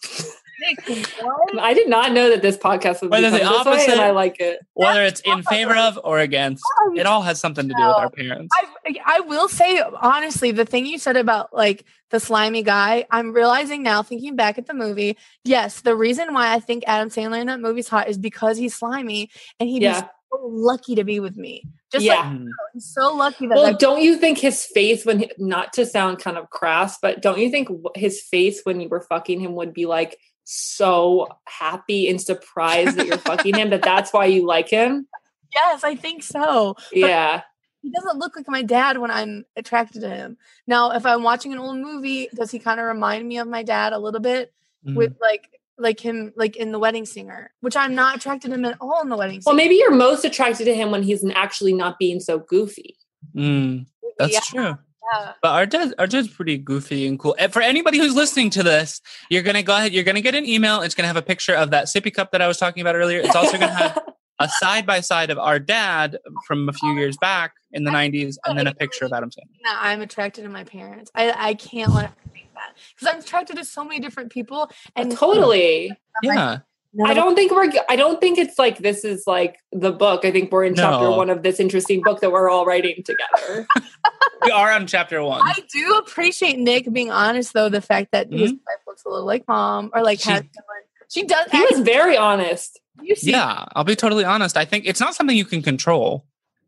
[SPEAKER 3] I did not know that this podcast was
[SPEAKER 4] Whether
[SPEAKER 3] be
[SPEAKER 4] the
[SPEAKER 3] this way,
[SPEAKER 4] opposite-
[SPEAKER 3] and I like it.
[SPEAKER 4] whether it's in favor of or against oh, it all has something to do with our parents
[SPEAKER 2] I, I will say honestly, the thing you said about like the slimy guy, I'm realizing now, thinking back at the movie, yes, the reason why I think Adam Sandler in that movie's hot is because he's slimy and he'd
[SPEAKER 3] Yeah.
[SPEAKER 2] be so lucky to be with me. Just
[SPEAKER 3] Yeah.
[SPEAKER 2] like he's so lucky that
[SPEAKER 3] Well,
[SPEAKER 2] like,
[SPEAKER 3] don't you think his face when he, not to sound kind of crass, but don't you think his face when you were fucking him would be like so happy and surprised that you're fucking him that that's why you like him?
[SPEAKER 2] yes, I think so.
[SPEAKER 3] Yeah.
[SPEAKER 2] He doesn't look like my dad when I'm attracted to him. Now, if I'm watching an old movie, does he kind of remind me of my dad a little bit?
[SPEAKER 4] Mhm.
[SPEAKER 2] With like like him like in the wedding singer, which I'm not attracted to him at all in the wedding singer.
[SPEAKER 3] Well, maybe you're most attracted to him when he's actually not being so goofy.
[SPEAKER 4] Mm, that's
[SPEAKER 2] Yeah,
[SPEAKER 4] true
[SPEAKER 2] yeah.
[SPEAKER 4] but our dad our dad's pretty goofy and cool and for anybody who's listening to this you're gonna go ahead you're gonna get an email it's gonna have a picture of that sippy cup that i was talking about earlier it's also gonna have a side by side of our dad from a few years back in the 90s and then a picture of adam sandler
[SPEAKER 2] that I'm attracted to my parents. I, I can't let think that because I'm attracted to so many different people and
[SPEAKER 3] totally.
[SPEAKER 4] yeah
[SPEAKER 2] none
[SPEAKER 3] I don't think we're. I don't think it's like this is like the book. I think we're in chapter one of this interesting book that we're all writing together.
[SPEAKER 4] we are on chapter one
[SPEAKER 2] I do appreciate Nick being honest though. The fact that his wife looks a little like mom or like
[SPEAKER 4] Mm-hmm. She-
[SPEAKER 2] has similar- she does.
[SPEAKER 3] he was very honest.
[SPEAKER 2] you see,
[SPEAKER 4] yeah i'll be totally honest i think it's not something you can control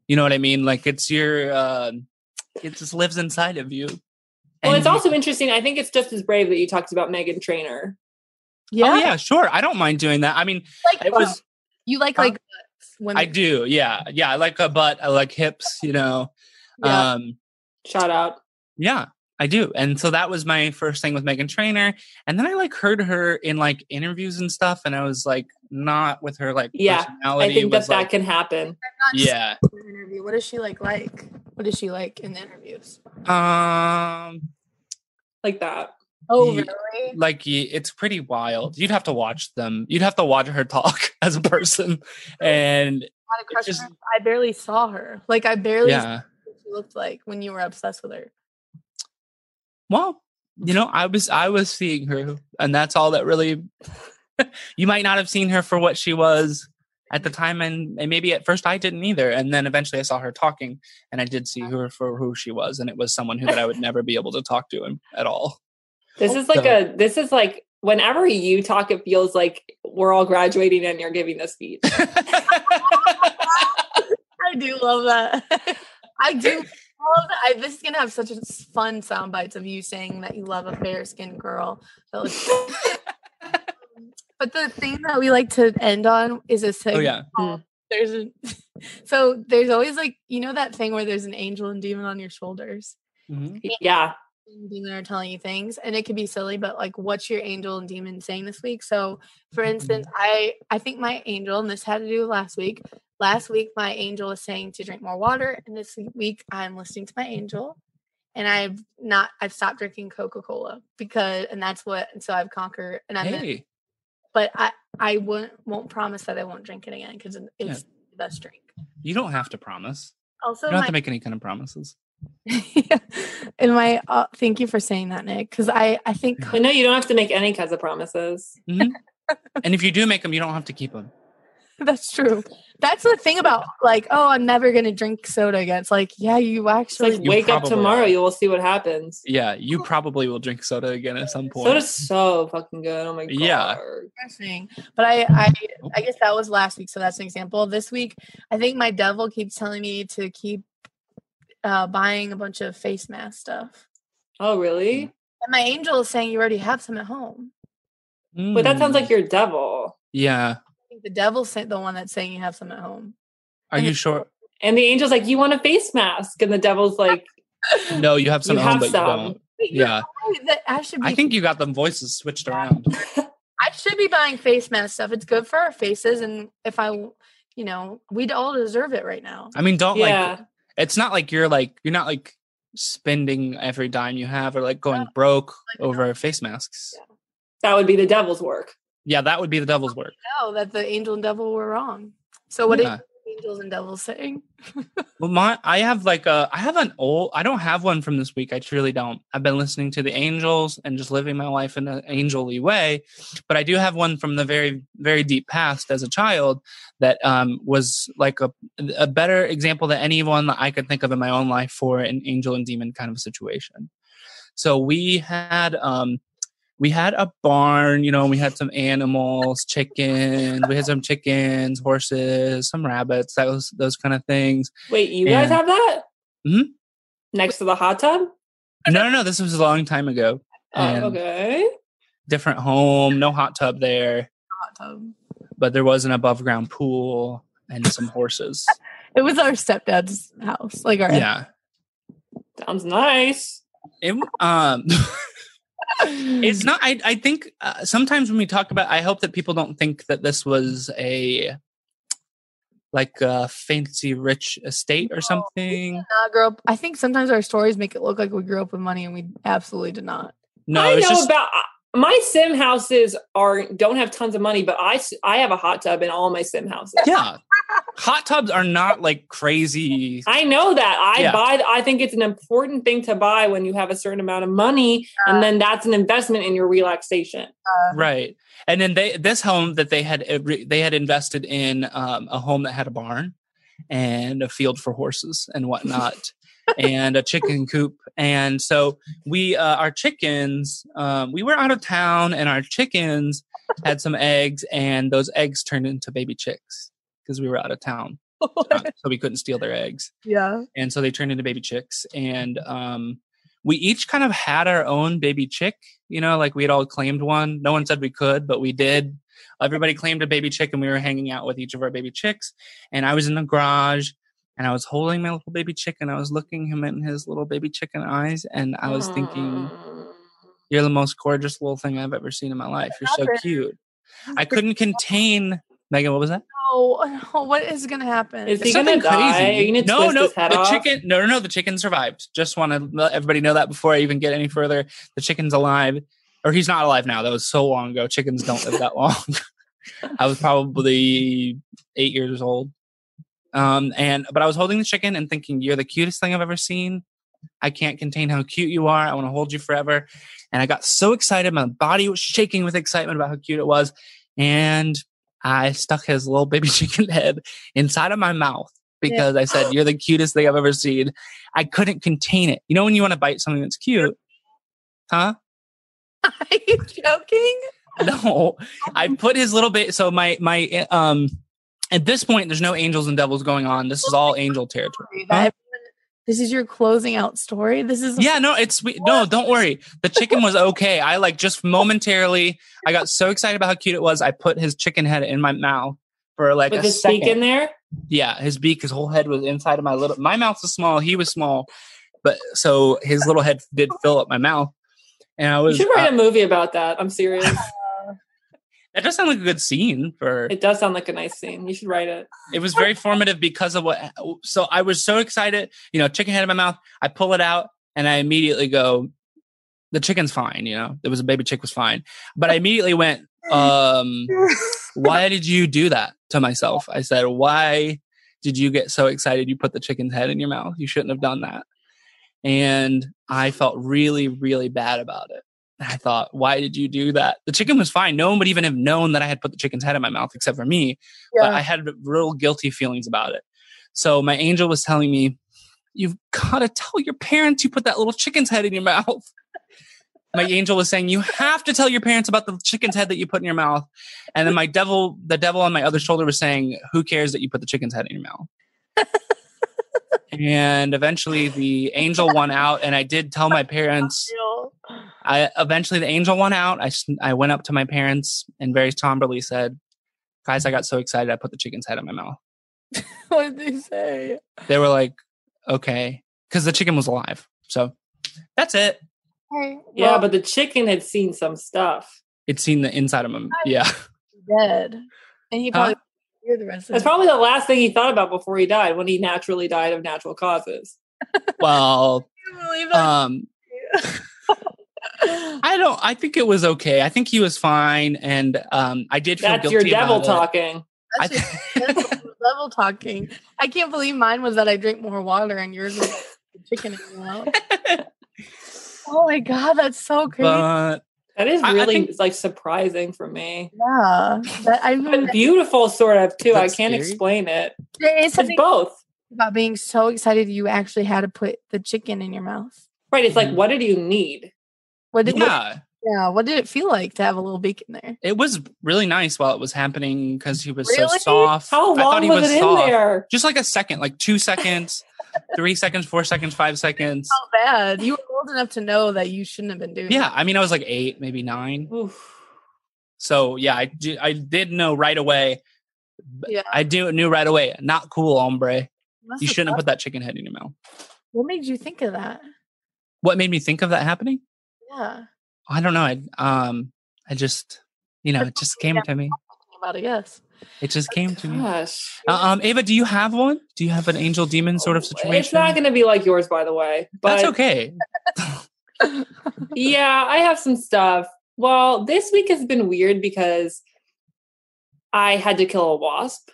[SPEAKER 4] you know what i mean like it's your uh it just lives inside of you
[SPEAKER 3] Well,
[SPEAKER 4] And
[SPEAKER 3] it's
[SPEAKER 4] you-
[SPEAKER 3] also interesting. I think it's just as brave that you talked about Meghan Trainor.
[SPEAKER 2] Yeah,
[SPEAKER 4] oh yeah sure i don't mind doing that i mean
[SPEAKER 2] like
[SPEAKER 4] it was
[SPEAKER 2] you like like when
[SPEAKER 4] i do yeah yeah i like a butt i like hips you know
[SPEAKER 2] Yeah.
[SPEAKER 4] um
[SPEAKER 3] Shout out.
[SPEAKER 4] yeah i do and so that was my first thing with meghan trainor and then i like heard her in like interviews and stuff and i was like not with her like
[SPEAKER 3] Yeah, I think that
[SPEAKER 4] was
[SPEAKER 3] that
[SPEAKER 4] like,
[SPEAKER 3] can happen.
[SPEAKER 2] I'm not just
[SPEAKER 4] yeah
[SPEAKER 2] in an interview. What is she like? Like what is she like in the interviews?
[SPEAKER 4] um
[SPEAKER 3] Like that.
[SPEAKER 2] Oh really?
[SPEAKER 4] like it's pretty wild you'd have to watch them you'd have to watch her talk as a person and
[SPEAKER 2] I a crush
[SPEAKER 4] just-
[SPEAKER 2] I barely saw her. Like I barely saw
[SPEAKER 4] yeah
[SPEAKER 2] what she looked like when you were obsessed with her.
[SPEAKER 4] well you know i was i was seeing her and that's all that really you might not have seen her for what she was at the time, and, and maybe at first I didn't either. And then eventually I saw her talking, and I did see her for who she was, and it was someone who that I would never be able to talk to at all.
[SPEAKER 3] This is like
[SPEAKER 4] So-
[SPEAKER 3] a this is like whenever you talk, it feels like we're all graduating and you're giving the speech.
[SPEAKER 2] I do love that. I do love that. I, this is gonna have such a s- fun sound bites of you saying that you love a fair skinned girl. But the thing that we like to end on is a
[SPEAKER 4] oh yeah,
[SPEAKER 2] called There's a so there's always like you know that thing where there's an angel and demon on your shoulders.
[SPEAKER 4] Mhm.
[SPEAKER 3] yeah.
[SPEAKER 2] And demon are telling you things and it could be silly but like what's your angel and demon saying this week? So for mm-hmm. instance i i think my angel and this had to do with last week last week my angel was saying to drink more water and this week i'm listening to my angel and i've not i've stopped drinking coca-cola because and that's what and so i've conquered and i'm
[SPEAKER 4] hey,
[SPEAKER 2] but i i won't won't promise that i won't drink it again because it's the best drink.
[SPEAKER 4] You don't have to promise.
[SPEAKER 2] also
[SPEAKER 4] You don't
[SPEAKER 2] my
[SPEAKER 4] have to make any kind of promises.
[SPEAKER 2] and my uh, thank you for saying that nick because i i think
[SPEAKER 3] But no, you don't have to make any kinds of promises.
[SPEAKER 4] Mhm. and if you do make them, you don't have to keep them.
[SPEAKER 2] That's true. That's the thing about like, oh, I'm never gonna drink soda again. It's like, yeah, you actually
[SPEAKER 3] like
[SPEAKER 4] You
[SPEAKER 3] wake up tomorrow,
[SPEAKER 4] are.
[SPEAKER 3] you will see what happens.
[SPEAKER 4] Yeah, you probably will drink soda again at some point.
[SPEAKER 3] Soda's so fucking good. Oh my god.
[SPEAKER 4] Yeah.
[SPEAKER 2] But I, I, I guess that was last week, so that's an example. This week, I think my devil keeps telling me to keep uh, buying a bunch of face mask stuff,
[SPEAKER 3] Oh really?
[SPEAKER 2] and my angel is saying you already have some at home.
[SPEAKER 3] But that sounds
[SPEAKER 4] Mm.
[SPEAKER 3] like your devil.
[SPEAKER 4] Yeah.
[SPEAKER 2] I think the devil's sa- the one that's saying you have some at home.
[SPEAKER 4] Are you sure?
[SPEAKER 3] And the angel's like, you want a face mask? And the devil's like,
[SPEAKER 4] No, you have some
[SPEAKER 3] You
[SPEAKER 4] at home,
[SPEAKER 3] have
[SPEAKER 4] but
[SPEAKER 3] some.
[SPEAKER 4] you don't.
[SPEAKER 2] Wait,
[SPEAKER 4] Yeah.
[SPEAKER 2] I should be.
[SPEAKER 4] I think you got them voices switched around.
[SPEAKER 2] I should be buying face mask stuff. It's good for our faces, and if I, you know, we'd all deserve it right now.
[SPEAKER 4] I mean, don't
[SPEAKER 3] yeah.
[SPEAKER 4] like. It's not like you're like you're not like spending every dime you have or like going broke over face masks.
[SPEAKER 3] that would be the devil's work.
[SPEAKER 4] Yeah, that would be the devil's work.
[SPEAKER 2] know that the angel and devil were wrong. So what
[SPEAKER 4] Yeah.
[SPEAKER 2] are angels and devils saying?
[SPEAKER 4] Well, my I have like a I have an old I don't have one from this week. I truly don't. I've been listening to the angels and just living my life in an angelly way, but I do have one from the very very deep past as a child that um, was like a a better example than anyone that I could think of in my own life for an angel and demon kind of a situation. So we had um we had a barn, you know, we had some animals, chickens, we had some chickens, horses, some rabbits, that was those kind of things.
[SPEAKER 3] Wait, you guys have that?
[SPEAKER 4] Mhm.
[SPEAKER 3] Next to the hot tub?
[SPEAKER 4] No, no, no. This was a long time ago.
[SPEAKER 3] Oh, okay.
[SPEAKER 4] different home, no hot tub there,
[SPEAKER 2] Hot tub.
[SPEAKER 4] but there was an above ground pool and some horses.
[SPEAKER 2] It was our stepdad's house, like our
[SPEAKER 4] yeah.
[SPEAKER 3] Sounds nice.
[SPEAKER 4] It, um, it's not. I I think uh, sometimes when we talk about, I hope that people don't think that this was a like a fancy rich estate or something.
[SPEAKER 2] not grow up. I think sometimes our stories make it look like we grew up with money, and we absolutely did not.
[SPEAKER 4] No,
[SPEAKER 3] I
[SPEAKER 4] it's
[SPEAKER 3] know
[SPEAKER 4] just
[SPEAKER 3] about my sim houses are don't have tons of money, but I I have a hot tub in all my sim houses.
[SPEAKER 4] yeah. Hot tubs are not like crazy.
[SPEAKER 3] I know that. I
[SPEAKER 4] Yeah.
[SPEAKER 3] buy I think it's an important thing to buy when you have a certain amount of money and then that's an investment in your relaxation.
[SPEAKER 4] right and then they this home that they had uh, they had invested in um, a home that had a barn and a field for horses and whatnot and a chicken coop. And so we uh, our chickens um, we were out of town and our chickens had some eggs and those eggs turned into baby chicks because we were out of town. Uh, so we couldn't steal their eggs.
[SPEAKER 2] Yeah.
[SPEAKER 4] and so they turned into baby chicks. And um we each kind of had our own baby chick you know like we had all claimed one. No one said we could but we did. Everybody claimed a baby chick and we were hanging out with each of our baby chicks. And i was in the garage and i was holding my little baby chicken. i was looking him in his little baby chicken eyes and i was thinking you're the most gorgeous little thing i've ever seen in my life you're so
[SPEAKER 2] it.
[SPEAKER 4] cute i couldn't contain megan what was that
[SPEAKER 2] Oh, oh, what is gonna happen?
[SPEAKER 3] Is he gonna
[SPEAKER 4] something
[SPEAKER 3] die? Are you gonna
[SPEAKER 4] no,
[SPEAKER 3] twist
[SPEAKER 4] no,
[SPEAKER 3] his head
[SPEAKER 4] the
[SPEAKER 3] off?
[SPEAKER 4] chicken. No, no, no. The chicken survived. Just want to let everybody know that before I even get any further. The chicken's alive, or he's not alive now. That was so long ago. Chickens don't live that long. I was probably eight years old, um, and but I was holding the chicken and thinking, "You're the cutest thing I've ever seen." I can't contain how cute you are. I want to hold you forever. And I got so excited. My body was shaking with excitement about how cute it was. and I stuck his little baby chicken head inside of my mouth because I said, You're the cutest thing I've ever seen. I couldn't contain it. You know, when you want to bite something that's cute, huh?
[SPEAKER 2] Are you joking?
[SPEAKER 4] No, I put his little bit. So my, my, um, at this point, there's no angels and devils going on. This is all angel territory. Huh?
[SPEAKER 2] This is your closing out story. This is
[SPEAKER 4] yeah, no, it's sweet. No, don't worry. The chicken was okay. I like just momentarily. I got so excited about how cute it was. I put his chicken head in my mouth for like
[SPEAKER 3] With
[SPEAKER 4] a
[SPEAKER 3] his
[SPEAKER 4] second.
[SPEAKER 3] beak in there.
[SPEAKER 4] Yeah, his beak, his whole head was inside of my little. My mouth was small. He was small, but so his little head did fill up my mouth, and I
[SPEAKER 3] You
[SPEAKER 4] was.
[SPEAKER 3] should write
[SPEAKER 4] uh,
[SPEAKER 3] a movie about that. I'm serious.
[SPEAKER 4] that does sound like a good scene for.
[SPEAKER 3] it does sound like a nice scene. You should write it.
[SPEAKER 4] It was very formative because of what. So I was so excited. You know, chicken head in my mouth. I pull it out and I immediately go, "The chicken's fine." You know, there was a baby chick was fine, but I immediately went, um, "Why did you do that to myself?" I said, "Why did you get so excited? You put the chicken's head in your mouth. You shouldn't have done that." And I felt really, really bad about it. I thought, why did you do that? The chicken was fine. No one would even have known that I had put the chicken's head in my mouth except for me but I had real guilty feelings about it. So my angel was telling me, You've got to tell your parents you put that little chicken's head in your mouth. My angel was saying, You have to tell your parents about the chicken's head that you put in your mouth. And then my devil, the devil on my other shoulder was saying, Who cares that you put the chicken's head in your mouth? and eventually the angel won out, and I did tell my parents. I eventually the angel won out. I I went up to my parents and very somberly said, "Guys, I got so excited I put the chicken's head in my mouth."
[SPEAKER 2] what did they say?
[SPEAKER 4] They were like, "Okay," because the chicken was alive. So that's it.
[SPEAKER 2] Hey,
[SPEAKER 3] Yeah, but the chicken had seen some stuff.
[SPEAKER 4] It's seen the inside of him. Yeah.
[SPEAKER 2] dead, and he
[SPEAKER 4] Huh?
[SPEAKER 2] probably hear the rest of
[SPEAKER 3] That's
[SPEAKER 2] it.
[SPEAKER 3] probably the last thing he thought about before he died, when he naturally died of natural causes.
[SPEAKER 4] Well,
[SPEAKER 2] Can you believe that?
[SPEAKER 4] um, I don't. I think it was okay. I think he was fine, and um, I did feel
[SPEAKER 3] That's
[SPEAKER 4] guilty
[SPEAKER 3] your devil
[SPEAKER 4] about
[SPEAKER 3] talking.
[SPEAKER 4] I
[SPEAKER 2] That's just- that's level talking. I can't believe mine was that I drink more water and yours was the chicken in your mouth. Oh my god, that's so crazy.
[SPEAKER 4] but
[SPEAKER 3] That is
[SPEAKER 4] I- I
[SPEAKER 3] really
[SPEAKER 4] think-
[SPEAKER 3] like surprising for me.
[SPEAKER 2] yeah, that, I mean,
[SPEAKER 3] But beautiful, sort of too. I can't
[SPEAKER 4] scary.
[SPEAKER 3] explain it.
[SPEAKER 2] there is
[SPEAKER 3] It's both.
[SPEAKER 2] about being so excited you actually had to put the chicken in your mouth.
[SPEAKER 3] Right. It's like,
[SPEAKER 4] Mhm.
[SPEAKER 3] what did you need?
[SPEAKER 2] What did
[SPEAKER 4] yeah,
[SPEAKER 2] yeah? What did it feel like to have a little beak in there?
[SPEAKER 4] it was really nice while it was happening because he was
[SPEAKER 2] Really?
[SPEAKER 4] so soft.
[SPEAKER 3] How
[SPEAKER 4] I thought
[SPEAKER 3] long
[SPEAKER 4] he
[SPEAKER 3] was, it
[SPEAKER 4] soft.
[SPEAKER 3] in there?
[SPEAKER 4] Just like a second, like two seconds, three seconds, four seconds, five seconds.
[SPEAKER 2] So bad. You were old enough to know that you shouldn't have been doing.
[SPEAKER 4] Yeah,
[SPEAKER 2] that.
[SPEAKER 4] I mean, I was like eight, maybe nine.
[SPEAKER 3] Oof.
[SPEAKER 4] So yeah, I did, I did know right away.
[SPEAKER 2] Yeah.
[SPEAKER 4] I do knew right away. Not cool, hombre.
[SPEAKER 2] Must
[SPEAKER 4] You shouldn't have put that chicken head in your mouth.
[SPEAKER 2] What made you think of that?
[SPEAKER 4] What made me think of that happening?
[SPEAKER 2] Yeah,
[SPEAKER 4] I don't know. I um, I just, you know, it just came to me.
[SPEAKER 2] about it. Yes.
[SPEAKER 4] It just came to me.
[SPEAKER 3] Gosh.
[SPEAKER 4] Uh, um, Ava, do you have one? Do you have an angel demon sort of situation?
[SPEAKER 3] It's not going to be like yours, by the way. But
[SPEAKER 4] That's okay.
[SPEAKER 3] yeah, I have some stuff. Well, this week has been weird because I had to kill a wasp.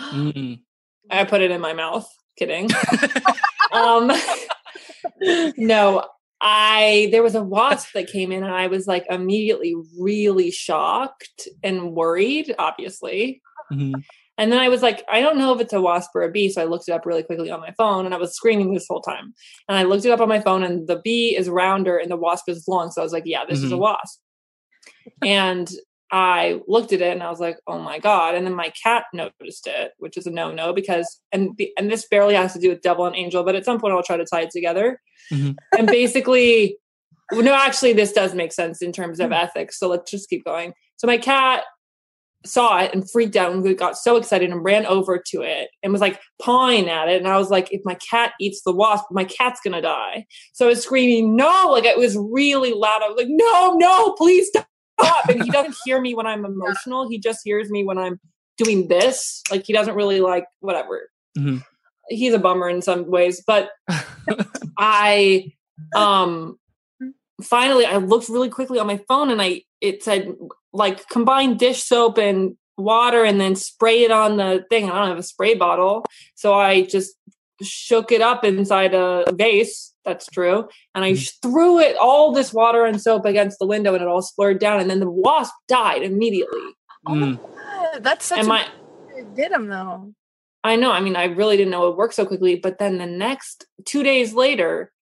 [SPEAKER 4] Mm.
[SPEAKER 3] I put it in my mouth. Kidding. um, no, I there was a wasp that came in, and I was like immediately really shocked and worried. Obviously,
[SPEAKER 4] Mhm.
[SPEAKER 3] and then I was like, I don't know if it's a wasp or a bee. So I looked it up really quickly on my phone and I was screaming this whole time. And I looked it up on my phone and the bee is rounder and the wasp is long. So I was like, yeah, this is a
[SPEAKER 4] Mhm.
[SPEAKER 3] wasp. and I looked at it and I was like, oh my God. And then my cat noticed it, which is a no no because, and, the, and this barely has to do with devil and angel, but at some point I'll try to tie it together.
[SPEAKER 4] Mhm.
[SPEAKER 3] And basically, no, actually, this does make sense in terms of ethics. So let's just keep going. So my cat saw it and freaked out and got so excited and ran over to it and was like pawing at it. And I was like, if my cat eats the wasp, my cat's gonna die. So I was screaming, no, like it was really loud. I was like, no, no, please he doesn't hear me when I'm emotional. He just hears me when I'm doing this. Like he doesn't really like whatever.
[SPEAKER 4] Mhm.
[SPEAKER 3] He's a bummer in some ways, but I um finally I looked really quickly on my phone and I it said like combine dish soap and water and then spray it on the thing. And I don't have a spray bottle. So I just shook it up inside a vase. That's true. And I threw it all this water and soap against the window and it all splurred down and then the wasp died immediately.
[SPEAKER 4] Mm.
[SPEAKER 2] God, that's such
[SPEAKER 3] And
[SPEAKER 2] a
[SPEAKER 3] my
[SPEAKER 2] did him though.
[SPEAKER 3] I know, I mean, I really didn't know it worked so quickly, but then the next two days later,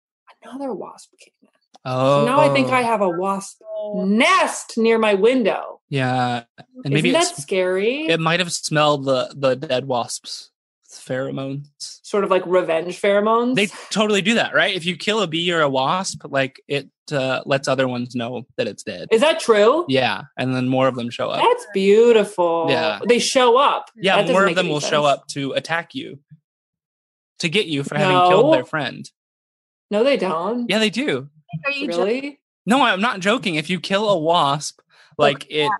[SPEAKER 3] another wasp came in.
[SPEAKER 4] Oh,
[SPEAKER 3] So now I think I have a wasp nest near my window.
[SPEAKER 4] yeah, and maybe
[SPEAKER 3] Isn't
[SPEAKER 4] it's,
[SPEAKER 3] that scary?
[SPEAKER 4] it might have smelled the the dead wasps pheromones.
[SPEAKER 3] sort of like revenge pheromones.
[SPEAKER 4] They totally do that, right? If you kill a bee or a wasp, like it uh, lets other ones know that it's dead.
[SPEAKER 3] Is that true?
[SPEAKER 4] Yeah, and then more of them show up.
[SPEAKER 3] That's beautiful.
[SPEAKER 4] Yeah.
[SPEAKER 3] They show up.
[SPEAKER 4] Yeah,
[SPEAKER 3] That
[SPEAKER 4] more of them
[SPEAKER 3] any
[SPEAKER 4] will show up to attack you, to get you for having killed their friend.
[SPEAKER 3] No, they don't.
[SPEAKER 4] Yeah, they do.
[SPEAKER 2] Are you
[SPEAKER 3] Really?
[SPEAKER 4] No, I'm not joking. If you kill a wasp, like it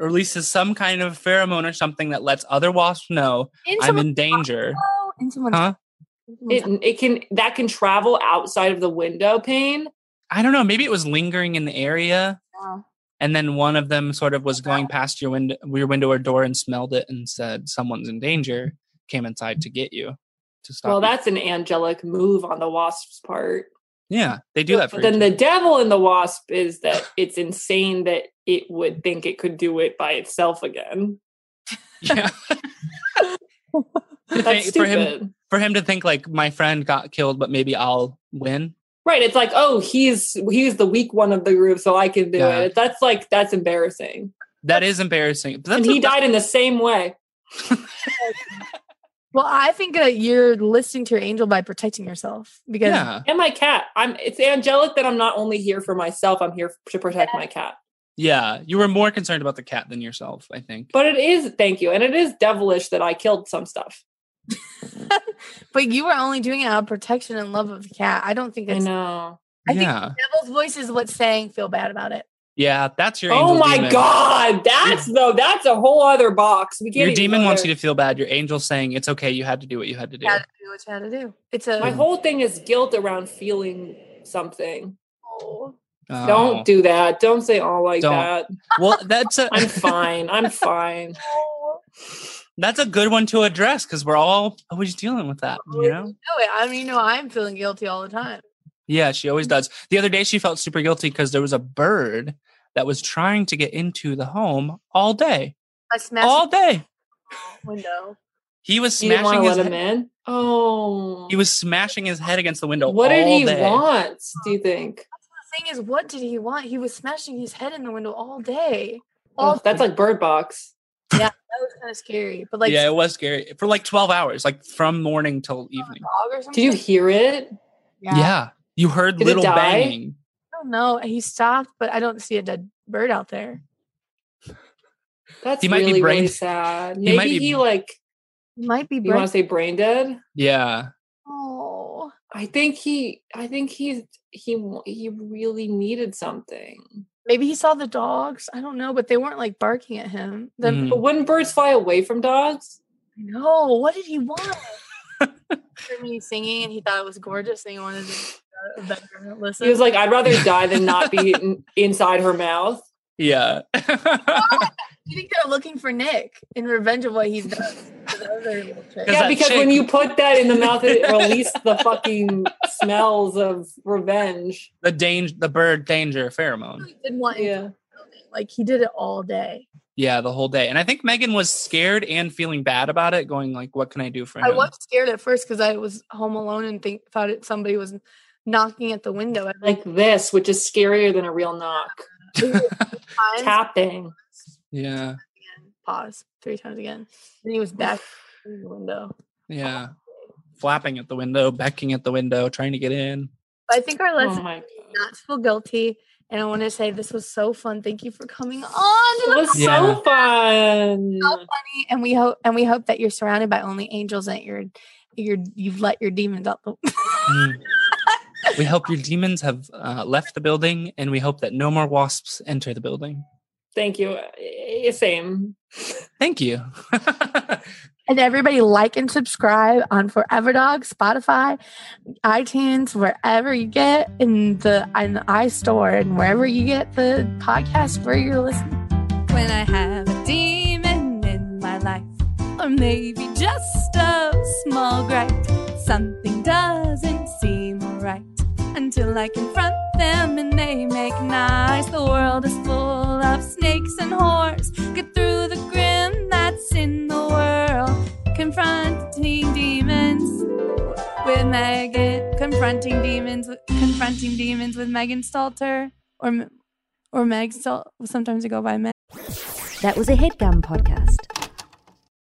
[SPEAKER 4] releases some kind of pheromone or something that lets other wasps know
[SPEAKER 2] in
[SPEAKER 4] I'm in danger.
[SPEAKER 2] house? In someone's
[SPEAKER 4] Huh?
[SPEAKER 3] It it can that can travel outside of the window pane.
[SPEAKER 4] I don't know. Maybe it was lingering in the area,
[SPEAKER 2] house.
[SPEAKER 4] and then one of them sort of was going past your window, your window or door, and smelled it and said, "Someone's in danger." Came inside to get you to stop.
[SPEAKER 3] Well,
[SPEAKER 4] you.
[SPEAKER 3] that's an angelic move on the wasp's part.
[SPEAKER 4] Yeah, they do that for
[SPEAKER 3] then the devil in the wasp is that it's insane that it would think it could do it by itself again.
[SPEAKER 4] yeah.
[SPEAKER 3] That's
[SPEAKER 4] think- for him
[SPEAKER 3] stupid.
[SPEAKER 4] for him to think like my friend got killed, but maybe I'll win.
[SPEAKER 3] Right. It's like, oh, he's he's the weak one of the group, so I can do
[SPEAKER 4] Yeah.
[SPEAKER 3] it. That's like that's embarrassing.
[SPEAKER 4] That is embarrassing. But
[SPEAKER 3] and he died in the same way.
[SPEAKER 2] Well, I think that you're listening to your angel by protecting yourself because
[SPEAKER 4] Yeah,
[SPEAKER 3] And my cat. I'm it's angelic that I'm not only here for myself, I'm here to protect my cat.
[SPEAKER 4] yeah. You were more concerned about the cat than yourself, I think.
[SPEAKER 3] But it is thank you. And it is devilish that I killed some stuff.
[SPEAKER 2] but you were only doing it out of protection and love of the cat. I don't think
[SPEAKER 3] I
[SPEAKER 2] it's
[SPEAKER 3] know.
[SPEAKER 2] I think
[SPEAKER 4] yeah,
[SPEAKER 2] devil's voice is what's saying feel bad about it.
[SPEAKER 4] Yeah. That's your.
[SPEAKER 3] Oh my
[SPEAKER 4] demon.
[SPEAKER 3] god. That's though that's a whole other box. We can't
[SPEAKER 4] Your demon
[SPEAKER 3] go
[SPEAKER 4] wants you to feel bad. Your angel saying it's okay. You had to do what you had to do.
[SPEAKER 2] Had to do what you had to do. It's a
[SPEAKER 3] My whole thing is guilt around feeling something.
[SPEAKER 2] Oh.
[SPEAKER 4] Oh.
[SPEAKER 3] Don't do that. Don't say all like
[SPEAKER 4] Don't.
[SPEAKER 3] that.
[SPEAKER 4] Well, that's a
[SPEAKER 3] I'm fine. I'm fine.
[SPEAKER 4] that's a good one to address because we're all always dealing with that. You know.
[SPEAKER 2] No, I mean, you know, I'm feeling guilty all the time.
[SPEAKER 4] Yeah, she always does. The other day, she felt super guilty because there was a bird that was trying to get into the home all day,
[SPEAKER 2] I smashed
[SPEAKER 4] all day.
[SPEAKER 2] window.
[SPEAKER 4] He was
[SPEAKER 3] You didn't want
[SPEAKER 4] smashing his
[SPEAKER 3] him
[SPEAKER 4] head,
[SPEAKER 3] in? Oh.
[SPEAKER 4] he was oh. smashing his head against the window.
[SPEAKER 3] what did he
[SPEAKER 4] day.
[SPEAKER 3] want, do you think?
[SPEAKER 2] The thing is, what did he want? He was smashing his head in the window all day. All
[SPEAKER 3] Oh, that's like Bird Box.
[SPEAKER 2] Yeah, that was kind of scary. But like,
[SPEAKER 4] yeah, it was scary for like twelve hours, like from morning till evening.
[SPEAKER 2] dog or something.
[SPEAKER 3] Did you hear it?
[SPEAKER 4] Yeah, you heard
[SPEAKER 3] Did
[SPEAKER 4] little banging.
[SPEAKER 2] I don't know. He stopped, but I don't see a dead bird out there.
[SPEAKER 3] That's
[SPEAKER 4] He might be
[SPEAKER 3] really,
[SPEAKER 4] brain-
[SPEAKER 3] really sad.
[SPEAKER 4] he
[SPEAKER 3] Maybe
[SPEAKER 4] might
[SPEAKER 3] he, like
[SPEAKER 2] might be
[SPEAKER 3] you want to say brain dead?
[SPEAKER 4] Yeah,
[SPEAKER 2] oh,
[SPEAKER 3] I think he I think he's he he really needed something.
[SPEAKER 2] maybe he saw the dogs. I don't know, but they weren't like barking at him. The,
[SPEAKER 4] Mhm.
[SPEAKER 3] But wouldn't birds fly away from dogs?
[SPEAKER 2] No, what did he want? he Heard me singing, and he thought it was gorgeous, and he wanted to beg her to listen.
[SPEAKER 3] He was like, I'd rather die than not be in, inside her mouth.
[SPEAKER 4] yeah.
[SPEAKER 2] "You think they're looking for Nick in revenge of what he's done?" to the other little chick.
[SPEAKER 4] 'Cause
[SPEAKER 3] Yeah,
[SPEAKER 4] that
[SPEAKER 3] because when you put that in the mouth, it released the fucking smells of revenge.
[SPEAKER 4] the danger, the bird danger pheromone.
[SPEAKER 2] He didn't want
[SPEAKER 3] Yeah.
[SPEAKER 2] Like he did it all day.
[SPEAKER 4] Yeah, the whole day, and I think Megan was scared and feeling bad about it, going like, "What can I do for him?"
[SPEAKER 2] I was scared at first because I was home alone and think thought it somebody was knocking at the window. At
[SPEAKER 3] Like this, which is scarier than a real knock. Tapping.
[SPEAKER 4] yeah,
[SPEAKER 2] pause three times again. And he was back in the window.
[SPEAKER 4] yeah, flapping at the window, becking at the window, trying to get in.
[SPEAKER 2] But I think our
[SPEAKER 3] Oh
[SPEAKER 2] lesson
[SPEAKER 3] my god.
[SPEAKER 2] is not to feel guilty. And I want to say this was so fun. Thank you for coming on.
[SPEAKER 3] It was
[SPEAKER 4] Yeah.
[SPEAKER 3] so fun.
[SPEAKER 2] so funny, and we hope and we hope that you're surrounded by only angels and that you're you're you've let your demons out the.
[SPEAKER 4] Mm. We hope your demons have uh, left the building, and we hope that no more wasps enter the building.
[SPEAKER 3] Thank you. Eh, Same.
[SPEAKER 4] Thank you.
[SPEAKER 2] and everybody like and subscribe on Forever Dog, Spotify, iTunes, wherever you get in the in the iStore and wherever you get the podcast where you're listening.
[SPEAKER 1] when I have a demon in my life, or maybe just a small gripe. Something doesn't seem right until I confront them and they make nice. The world is full of snakes and whores. Get through the grim that's in the world.
[SPEAKER 2] Confronting demons with Megan. Confronting demons. With, confronting demons with Megan Stalter or or Meg. Stalter. sometimes I go by Meg.
[SPEAKER 5] That was a headgum podcast.